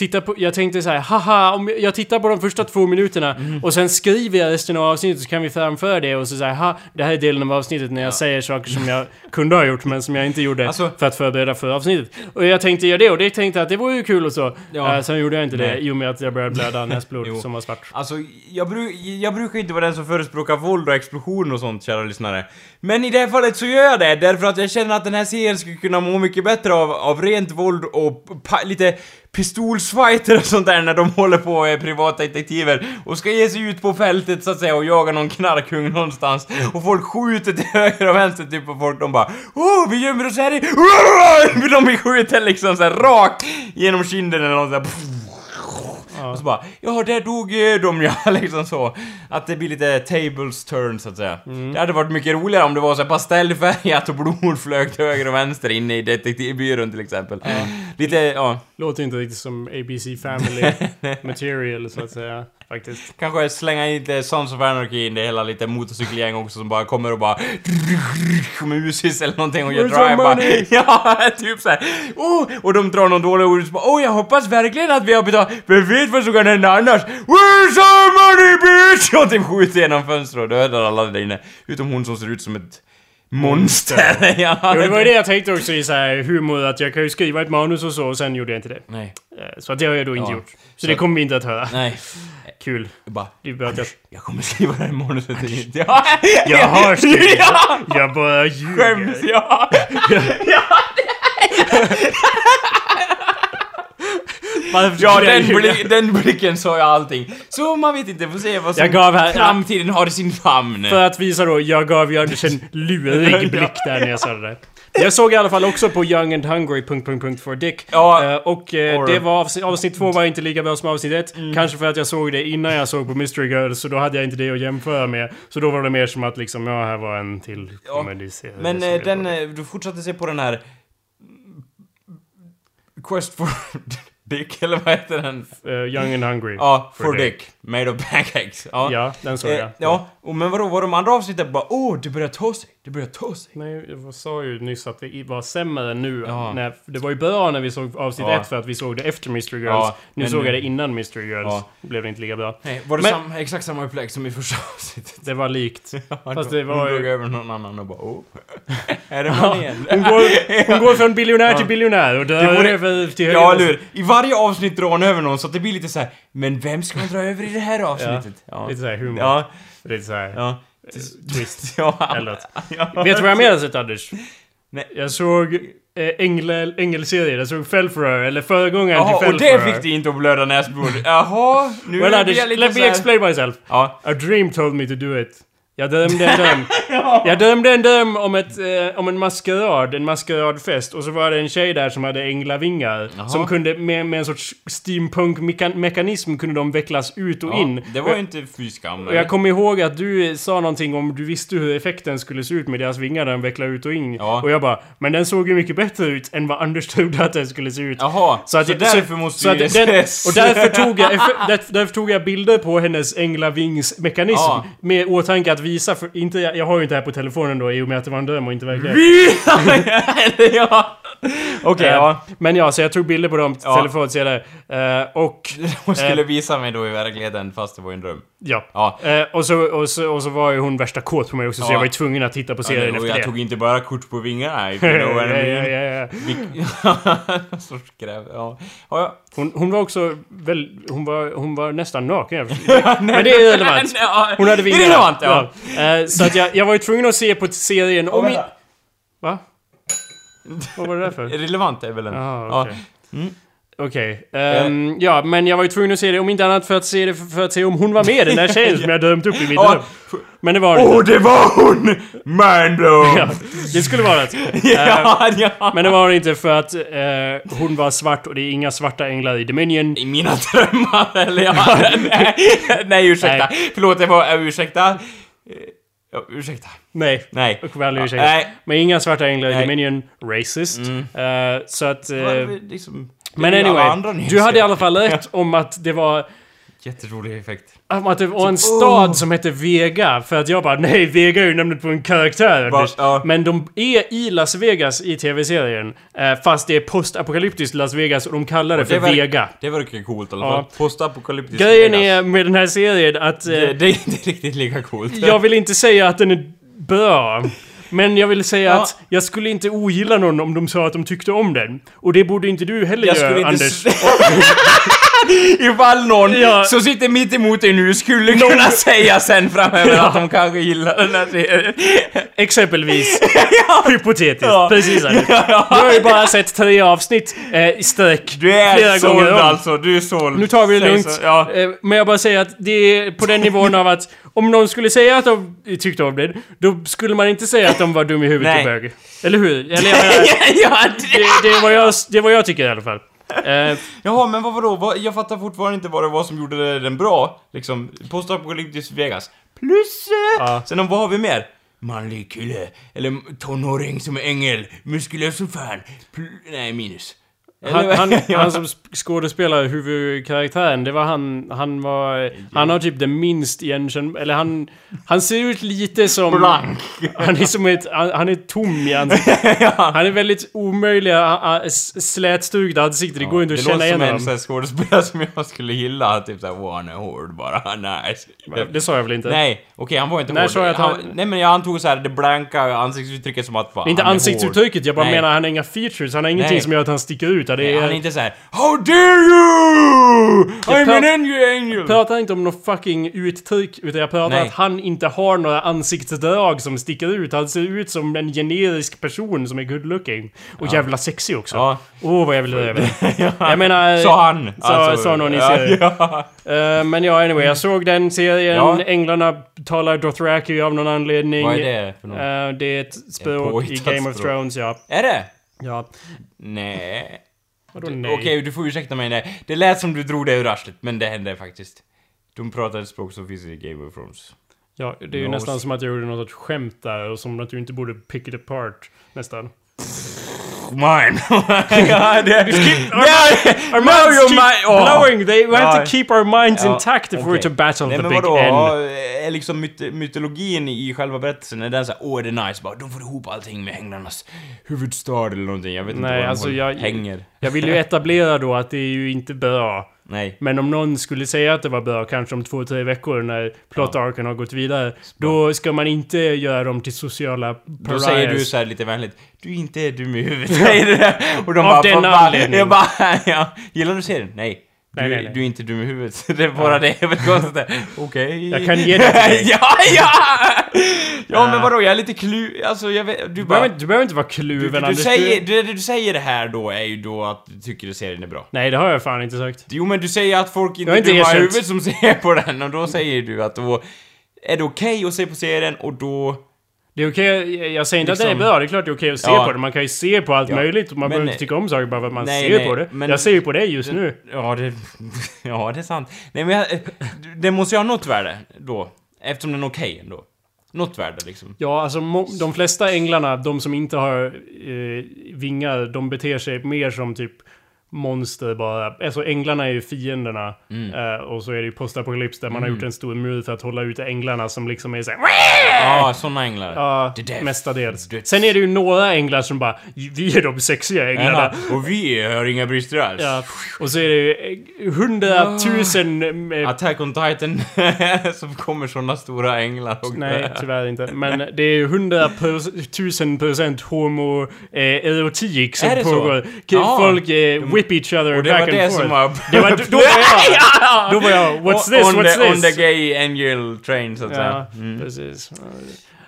tittar på, jag tänkte så här, haha, om jag tittar på de första två minuterna Mm. och sen skriver jag resten av avsnittet så kan vi framföra det och så säga, ha, det här är delen av avsnittet när jag säger saker som jag kunde ha gjort men som jag inte gjorde Alltså- för att förbereda för avsnittet. Och jag tänkte göra det och det tänkte jag att det vore ju kul och så. Ja. Eh, sen gjorde jag inte det Nej. i och med att jag började blöda näsblod som var svart. Alltså, jag, bru jag brukar inte vara den som förespråkar våld och explosioner och sånt, kära lyssnare. Men i det här fallet så gör jag det, därför att jag känner att den här serien skulle kunna må mycket bättre av, av rent våld och lite pistolsfighter och sånt där när de håller på och är privatdetektiver och ska ge sig ut på fältet så att säga och jaga någon knarkhung någonstans och folk skjuter till höger och vänster typ på folk de bara Åh, vi gömmer oss här i... De skjuter liksom så här rakt genom kinden eller något så här. Och så bara, ja där dog eh, de ja, liksom så. Att det blir lite tables turn så att säga. Mm. Det hade varit mycket roligare om det var så pastellfärgat och blod flög till höger och vänster inne i detektivbyrån till exempel. Lite, ja, Låter inte riktigt som ABC Family material så att säga. Faktiskt. kanske slänga in lite Sons of Anarchy in det hela, lite motorcykelgäng också som bara kommer och bara musis eller någonting och gör drive? Ja, typ såhär. Oh, och de drar någon dålig ord och bara Åh, jag hoppas verkligen att vi har betalat, för vet vad som kan hända annars? Where's our money bitch? Och typ skjuter genom fönstret och dödar alla där inne. Utom hon som ser ut som ett monster. ja, Jo, det var ju det jag tänkte också i så här humor, att jag kan ju skriva ett manus och så, och sen gjorde jag inte det. Nej. Eh, Så att det har jag då inte Ja. gjort. Så, Så- det kommer vi inte att höra. Nej. Kul. Jag bara, Det är jag... jag kommer skriva det här manuset till Ja, Jag har skrivit Ja! Jag bara ljuger. Skäms, ja! Ja, den, blick, den blicken sa jag allting. Så man vet inte, får se vad som Jag gav här- framtiden har i sin famn. För att visa då, jag gav ju Anders en lurig blick där när jag sa det där. Jag såg i alla fall också på Young and Hungry... Punkt, punkt, punkt for Dick. Ja. Eh, och Or- det var avsnitt, avsnitt två var inte lika bra som avsnitt ett. Mm. Kanske för att jag såg det innan jag såg på Mystery Girls, så då hade jag inte det att jämföra med. Så då var det mer som att liksom, ja, här var en till Ja, komediserie. Men eh, den, du fortsatte se på den här... Quest for Dick, eller vad heter den? Eh, Young and Hungry. Ja, For, For Dick. Made of pancakes. Ja. Ja, den såg Eh, jag. ja, och men vadå, var de andra avsnitten bara åh, det börjar ta sig, det börjar ta sig. Nej, jag sa ju nyss att det var sämre nu. Ja. När, det var ju bra när vi såg avsnitt Ja. ett för att vi såg det efter Mystery Girls. Ja, nu såg nu- jag det innan Mystery Girls. Ja. blev det inte lika bra. Nej, var det Men- sam, exakt samma upplägg som i första avsnittet? Det var likt. Fast det Hon var drog ju... över någon annan och bara åh. är det man igen? Hon går, hon går från biljonär till Ja. biljonär och dör Det vore- över till höger. Ja, eller hur? I varje avsnitt drar hon över någon så att det blir lite så här. men vem ska man dra över i det här avsnittet? Ja. Lite såhär humor. Lite såhär Ja. twist. Ja. Eller något. ja. Vet du vad jag mer har sett Anders? Nej. Jag såg eh, ängel, ängelserien. Jag såg Fellfröer, eller föregångaren Jaha, till och det fick dig inte att blöda näsblod. Jaha, nu Well blir Anders, jag lite let me explain myself. Ja. A dream told me to do it. Jag dömde en döm. Jag dömde en döm om, ett, eh, om en maskerad, en maskeradfest. Och så var det en tjej där som hade änglavingar. Som kunde, med, med en sorts steampunk-mekanism kunde de vecklas ut och Ja, in. det var ju inte fy skam. Och jag kommer ihåg att du sa någonting om du visste hur effekten skulle se ut med deras vingar när de vecklade ut och in. Ja. Och jag bara, men den såg ju mycket bättre ut än vad Anders trodde att den skulle se ut. Jaha, så, jag- därför måste så vi att den. Och därför tog, jag, därför tog jag bilder på hennes änglavingsmekanism. Ja. Med åtanke att visa, för inte, jag har ju inte det här på telefonen då i och med att det var en dröm och inte verklighet. ja. Okej, Eh, ja. Men ja, så jag tog bilder på dem Ja. telefonen senare. Eh, och... Hon skulle visa mig då i verkligen fast det var en dröm. Ja. Ja. Eh, och, så, och, så, och så var ju hon värsta kåt på mig också, så Ja. jag var ju tvungen att titta på serien och efter jag det. tog inte bara kort på vingarna, ja, ja, ja, ja. Sorts gräv, ja. ja, ja. Hon, hon var också väl, hon var, hon var nästan naken. Men det är relevant. Ja, Hon hade vingar. Irrelevant, ja. Ja. Eh, så att jag, jag var ju tvungen att se på serien om... i- Va? Vad var det där för? Relevant är väl en... Jaha, okej. Ja. Okej. ehm, ja, men jag var ju tvungen att se det, om inte annat för att se det, för att se om hon var med, den där tjejen som jag dömt upp i mitt Ja. dröm. Men det var hon Åh, inte. det var hon! Mando! Ja, det skulle vara det. ja, ja. Men det var hon inte för att eh, hon var svart och det är inga svarta änglar i Dominion. I mina drömmar, eller ja. nej, nej, ursäkta. Förlåt, det var... Uh, ursäkta. Ja, ursäkta. Nej. Nej. Och väl ursäkta. Nej. Men inga svarta änglar i. Dominion. Racist. Eh, så att... eh, Varför liksom... men anyway. Du hade i alla fall rätt om att det var... Jätterolig effekt. Om att det var en Typ, stad oh. som hette Vega. För att jag bara, nej, Vega är ju namnet på en karaktär. Va- ja. Men de är i Las Vegas i tv-serien. Eh, fast det är postapokalyptiskt Las Vegas och de kallar det för verkar- Vega. Det verkar coolt i alla Ja. fall. Postapokalyptisk Grejen Vegas. är med den här serien att... eh, Det, det är inte riktigt lika coolt. Jag vill inte säga att den är bra. Men jag vill säga Ja. att jag skulle inte ogilla någon om de sa att de tyckte om den. Och det borde inte du heller Jag göra. Anders. Ifall någon Ja. som sitter mitt emot dig nu skulle kunna säga sen framöver att de kanske gillar den här serien. Exempelvis. Hypotetiskt. Ja. Precis. Ja. Du har ju bara sett tre avsnitt eh, i sträck. Du är flera såld gånger om. alltså, du är såld. Nu tar vi det lugnt. Ja. Eh, Men jag bara säger att det är på den nivån av att om någon skulle säga att de tyckte om det, då skulle man inte säga att de var dum i huvudet och bög. Eller hur? Eller jag menar, ja, det, det, vad jag, det är vad jag tycker i alla fall. Eh, Jaha, men vad vadå? Vad, jag fattar fortfarande inte vad det var som gjorde den bra. Liksom, postapokalyptisk Vegas. Plus... eh, Ja. Sen vad har vi mer? Manlig kille. Eller tonåring som är ängel. Muskulös som fan. Pl- nej, minus. Han, han, han som sk- skådespelar huvudkaraktären, det var han... Han var... Han har typ det minst igenkänd... Eller han... Han ser ut lite som... Blank. Han är som ett... Han, han är tom i ansiktet. Han är väldigt omöjliga, a- a- s- slätstrukna ansikte. Det går inte att det känna låter som igen en sån honom. skådespelare som jag skulle gilla. Typ såhär, åh han är hård bara, nice. Det sa jag väl inte? Nej, okej han var inte När hård. sa jag att han... Nej men jag antog såhär det blanka ansiktsuttrycket som att va, Inte ansiktsuttrycket, jag bara Nej. menar han har inga features. Han har ingenting Nej. som gör att han sticker ut. Det hård. Nej, är, han är inte såhär How dare you! I'm an angel angel! Jag pratar inte om något fucking uttryck, utan jag pratar Nej. att han inte har några ansiktsdrag som sticker ut. Han ser ut som en generisk person som är good looking. Och jävla sexig också. Åh, Ja. vad jag vill över. Jag menar... Sa han. Sa, sa någon i ja, serien. ja. Eh, men ja, anyway, jag såg den serien. Ja. Änglarna talar Dothraki av någon anledning. Vad är det för något? Eh, det är ett språk i Game of. Thrones, ja. Är det? Ja. Nej. Vadå nej? Okej, du får ursäkta mig. Nej. Det lät som du drog det ur arslet, men det hände faktiskt. De pratar ett språk som finns i Game of Thrones. Ja, det är ju No. nästan som att jag gjorde något skämt där och som att du inte borde pick it apart. Nästan. Mine! ja, det... Our No, minds you're keep my- åh. blowing! They, we have Ja. to keep our minds Ja, intact if we're okej. to battle Nej the big vadå, N. är liksom myt mytologin i själva berättelsen, är den såhär åh det är nice, bara de får ihop allting med änglarnas huvudstad eller någonting, jag vet inte Nej, vad de alltså jag- hänger. Jag vill ju etablera då att det är ju inte bra. Nej. Men om någon skulle säga att det var bra, kanske om två, tre veckor när plot-arken har gått vidare. Då ska man inte göra dem till sociala Då pariahs. säger du så här lite vänligt, du är inte dum i huvudet, säger du det. Och de Av bara, den anledningen. Jag bara, ja, gillar du serien? Nej. Du, Nej, nej, nej. du är inte dum i huvudet. Det är bara det jag vill konstatera. Okej. Jag kan ge det till dig. ja, ja! Ja, men Ah. vadå, jag är lite klu... Alltså, jag vet... Du Du bara... behöver, inte- du behöver inte vara Du, kluven, du, du, Anders. säger, du, det du säger det här då är ju då att du tycker att serien är bra. Nej, det har jag fan inte sagt. Jo men du säger att folk inte inte dumma i erkänt. huvudet som ser på den och då säger du att då... är det okej att se på serien och då... Det är okej, jag säger inte att det är Liksom- bra, det är klart det är okej att se Ja. på det. Man kan ju se på allt Ja. möjligt och man Men- behöver inte tycka om saker bara för att man Nej, ser nej, på det. men- jag ser ju på det just nu. Ja, det... Ja, det är sant. Nej, men jag, det måste ju ha något värde då. Eftersom den är okej ändå. Något värde liksom. Ja, alltså de flesta änglarna, de som inte har eh, vingar, de beter sig mer som typ monster bara. Alltså änglarna är ju fienderna. Mm. Eh, och så är det ju postapokalyps där man har gjort en stor mur för att hålla ute änglarna som liksom är såhär... Ja, såna änglar. Ja, där- mestadels. det- Sen är det ju några änglar som bara Vi är de sexiga änglarna. Ja, och vi har inga brister alls. Ja, och så är det ju eh, hundratusen... eh, Attack on Titan, som kommer såna stora änglar och... Nej, tyvärr inte. Men det är ju hundratusen procent homo eh, som Är det så? pågår. K- Ja. Folk eh, whip each other Och det back var and det forth. som var... Det var, då var jag... Då var jag... What's this? on What's the, On this? the gay angel train, så att säga. Mm. precis.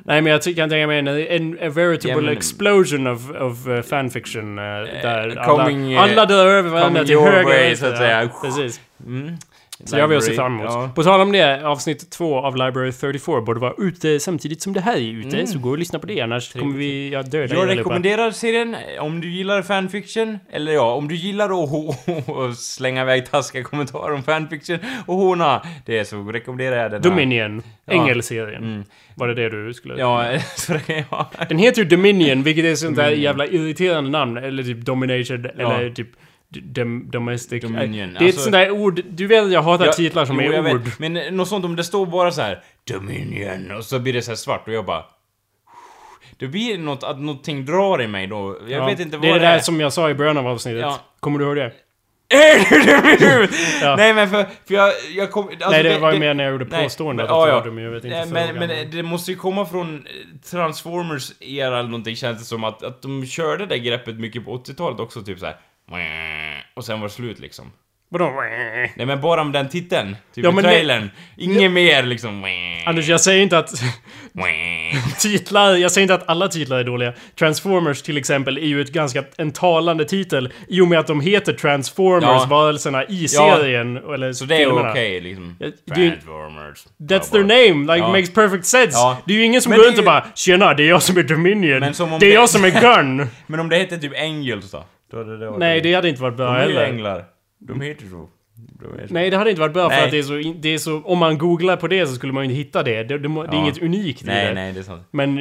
Nej men jag ty- kan tänka mig en, en a veritable men- explosion of, of uh, fanfiction uh, där alla, coming, eh, alla dör över varandra till höger och så att säga. Precis. Mm. Så det har vi att se Library, fram emot. ja. På tal om det, avsnitt två av Library 34 borde vara ute samtidigt som det här är ute. Så gå och lyssna på det, annars kommer vi ja, döda Mm. Jag rekommenderar serien om du gillar fanfiction, eller ja, om du gillar att och slänga iväg taskiga kommentarer om fanfiction och håna det så rekommenderar jag den här. Dominion. Ja. Ängelserien. Mm. Var det det du skulle... Ja, så det jag... Den heter ju Dominion, vilket är sånt där jävla irriterande namn. Eller typ Domination, eller typ dom, Domestic. Dominion, Det är ett alltså- sånt där ord... Du vet att jag hatar Jag- titlar som jo, är jag vet. ord. Men något sånt om det står bara så här Dominion och så blir det så svart och jag bara... Det blir något, att någonting drar i mig då. Jag Ja, vet inte vad det är det det där är. som jag sa i början av avsnittet. Ja. Kommer du ihåg det? Ja. Nej men för, för jag, jag kom... Alltså, Nej, det var ju mer när jag gjorde påståendet att ja, jag ja. dum. Jag vet inte Nej, men, men det måste ju komma från Transformers era eller någonting känns det som att, att de körde det greppet mycket på 80-talet också typ så här. Och sen var det slut liksom. Vadå? Nej men bara med den titeln, typ Ja, i men det- trailern. Inget mer liksom. Anders, jag säger inte att titlar... Jag säger inte att alla titlar är dåliga. Transformers till exempel är ju ett ganska... En talande titel. I och med att de heter Transformers, Ja. varelserna i serien. Eller Så det är okej liksom. Ja, är ju- Transformers. That's their name, like Ja. makes perfect sense. Ja. Det är ju ingen som Men går runt är och ju- bara “Tjena, det är jag som är Dominion”. Om det är jag som är Gun. Men om det hette typ Angels då? Då hade det varit Nej, det hade inte varit bra De är ju heller. änglar. De heter så. Är. Nej, det hade inte varit bra för Nej. att det är, så, det är så... Om man googlar på det så skulle man ju inte hitta det. Det, det, det är Ja. inget unikt i Nej, det. nej, det är sant. Men...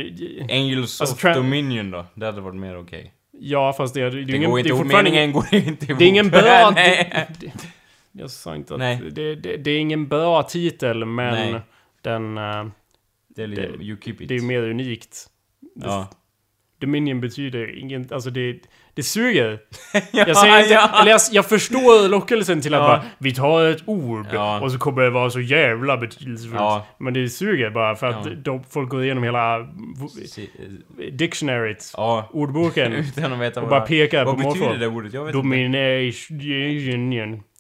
Angels Alltså, of Dominion då? Det hade varit mer okej. Ja, fast det, det, det, är Det ingen, går det inte är ihop, fortfarande ingen, går inte ihop. Det är ingen bra... Nej. det, jag sa inte att... Nej. Det, det, det är ingen bra titel, men Nej. den... eh, Det är lite, Det- you keep it. det är mer unikt. Ja. Dominion betyder ingen... Alltså det... Det suger. ja, Jag säger inte... ja. Eller jag, jag förstår lockelsen till att Ja. bara... Vi tar ett ord och så kommer det vara så jävla betydelsefullt. Men det suger bara för att de, folk går igenom hela dictionaryt, ordboken. Utan att veta Och vad bara pekar Vad på betyder målform. det ordet? Jag vet inte.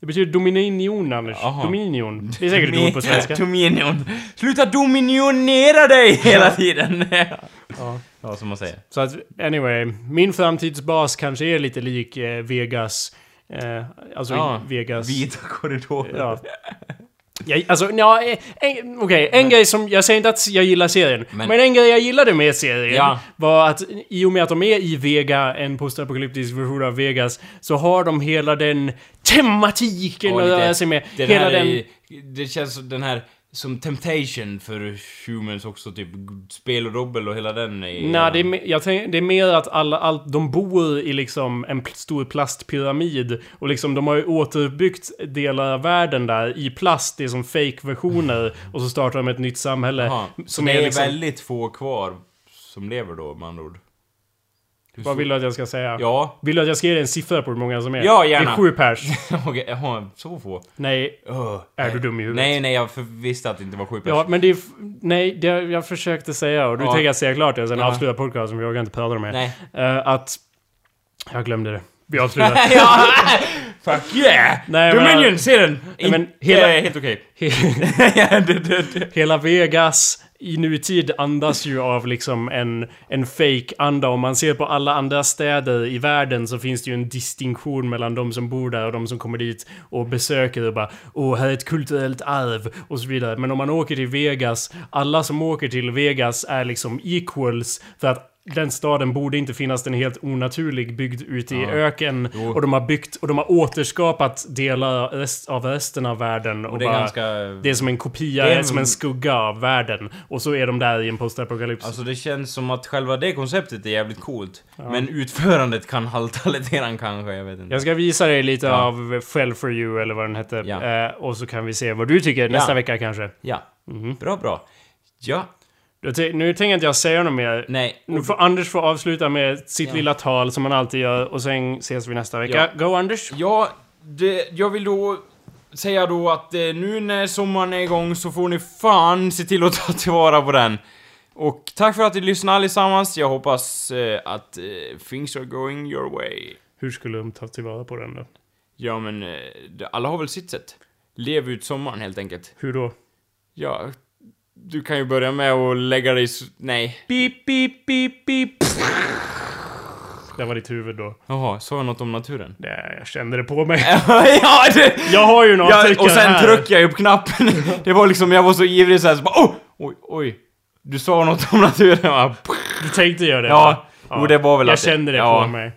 Det betyder dominion, Anders. Jaha. Dominion. Det är säkert ett ord på svenska. Dominion. Sluta dominionera dig hela tiden! Ja. ja, som man säger. Så att, anyway. Min framtidsbas kanske är lite lik eh, Vegas. Eh, alltså Ja, Vegas... Vita korridorer. Ja. Jag, alltså, ja, eh, en- okej, en grej som, jag säger inte att jag gillar serien, men, Men- en grej jag gillade med serien Ja. var att i och med att de är i Vega, en postapokalyptisk version av Vegas, så har de hela den tematiken Och att röra sig med. Den hela den... är, det känns som den här som Temptation för humans också, typ spel och dobbel och hela den är... Nej, det är, jag tänk, det är mer att alla, allt, de bor i liksom en stor plastpyramid. Och liksom de har ju återbyggt delar av världen där i plast. Det är som fake-versioner. Och så startar de ett nytt samhälle. Jaha, så som det är liksom- väldigt få kvar som lever då, med andra ord. Vad vill du att jag ska säga? Ja, Vill du att jag ska ge dig en siffra på hur många som är? Ja, Det gärna. är sju pers. okej, jaha, så få? Nej, Öh. är du dum i huvudet? Nej, nej, jag visste att det inte var sju Ja, personer. men det är... Nej, det jag försökte säga och du Ja. tänker jag säga klart det sen Ja. avsluta podcasten jag orkar inte prata med Nej. uh, Att... Jag glömde det. Vi avslutar. ja! Fuck yeah! Nej, men- Dominion, se den! Nej, men hela- helt okej. ja, det, det, det. Hela Vegas i nutid andas ju av liksom en, en fake anda. Om man ser på alla andra städer i världen så finns det ju en distinktion mellan de som bor där och de som kommer dit och besöker och bara Åh, här är ett kulturellt arv och så vidare. Men om man åker till Vegas, alla som åker till Vegas är liksom equals för att den staden borde inte finnas, den är helt onaturlig, byggd ute i öken. Jo. Och de har byggt, och de har återskapat delar av resten av världen. Och, det är bara, ganska- det är som en kopia, Det är en- som en skugga av världen. Och så är de där i en postapokalyps. Alltså det känns som att själva det konceptet är jävligt coolt. Men utförandet kan halta lite grann kanske, jag vet inte. Jag ska visa dig lite Ja. av Fell for you, eller vad den hette. Ja. Eh, och så kan vi se vad du tycker nästa Ja. vecka kanske. Ja. Mhm. Bra, bra. Ja. Jag Nu tänker inte jag säga något mer. Nej. Nu får Anders få avsluta med sitt Ja. lilla tal som han alltid gör och sen ses vi nästa vecka. Go Anders! Ja, det, jag vill då säga då att eh, nu när sommaren är igång så får ni fan se till att ta tillvara på den. Och tack för att ni lyssnade allesammans. Jag hoppas eh, att eh, things are going your way. Hur skulle de ta tillvara på den då? Ja, men eh, alla har väl sitt sätt. Lev ut sommaren helt enkelt. Hur då? Ja, du kan ju börja med att lägga dig... s- Nej. Beep, beep, beep, beep. Det var ditt huvud då. Jaha, sa jag något om naturen? Nej, jag kände det på mig. ja, det... Jag har ju några Ja, tryckare och sen här. tryckte jag ju på knappen. Det var liksom, jag var så ivrig så här, så bara oh! Oj, oj. Du sa något om naturen va? Du tänkte göra det Ja, va? jo, det var väl Jag att det- kände det ja. på mig.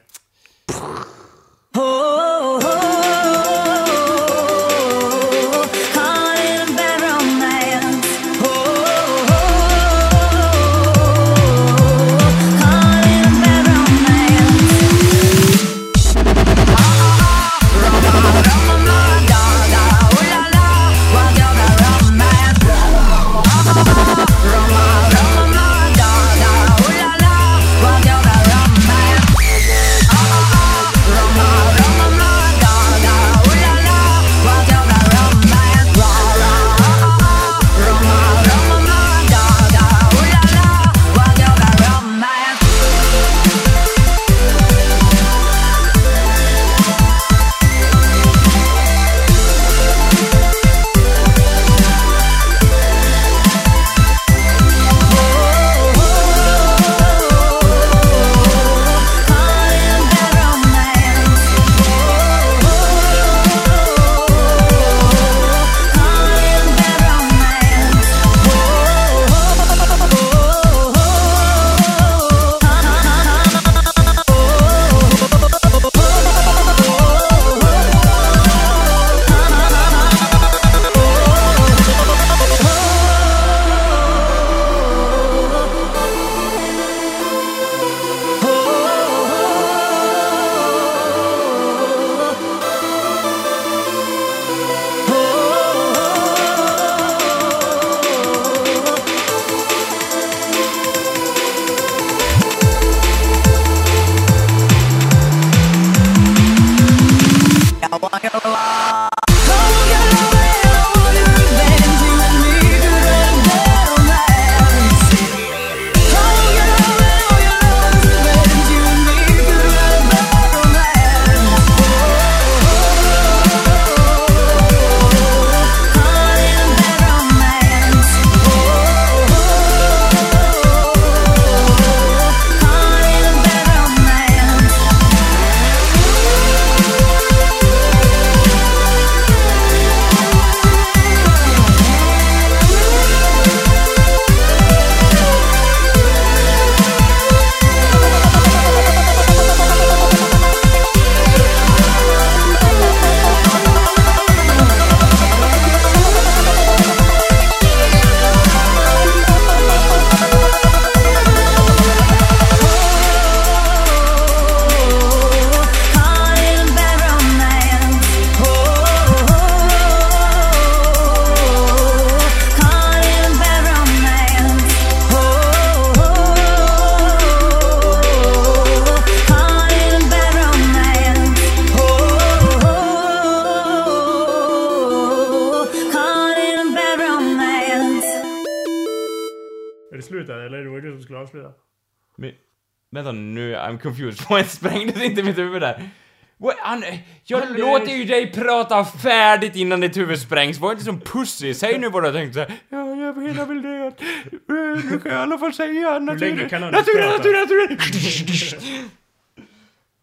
Vad sprängdes inte mitt huvud där? What? Han, jag låter ju dig prata färdigt innan ditt huvud sprängs. Var inte som pussy. Säg nu vad du har tänkt säga. Ja, jag väl det att... eh, Nu kan jag i alla fall säga naturen. han naturen, naturen, naturen!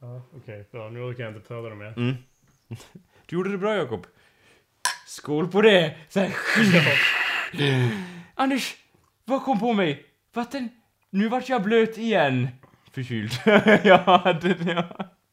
Ja, Okej, bra. Nu orkar jag inte prata mer. Du gjorde det bra, Jakob. Skål på det! Så här. Anders, vad kom på mig? Vatten? Nu vart jag blöt igen. Förkyld. ja, det, ja.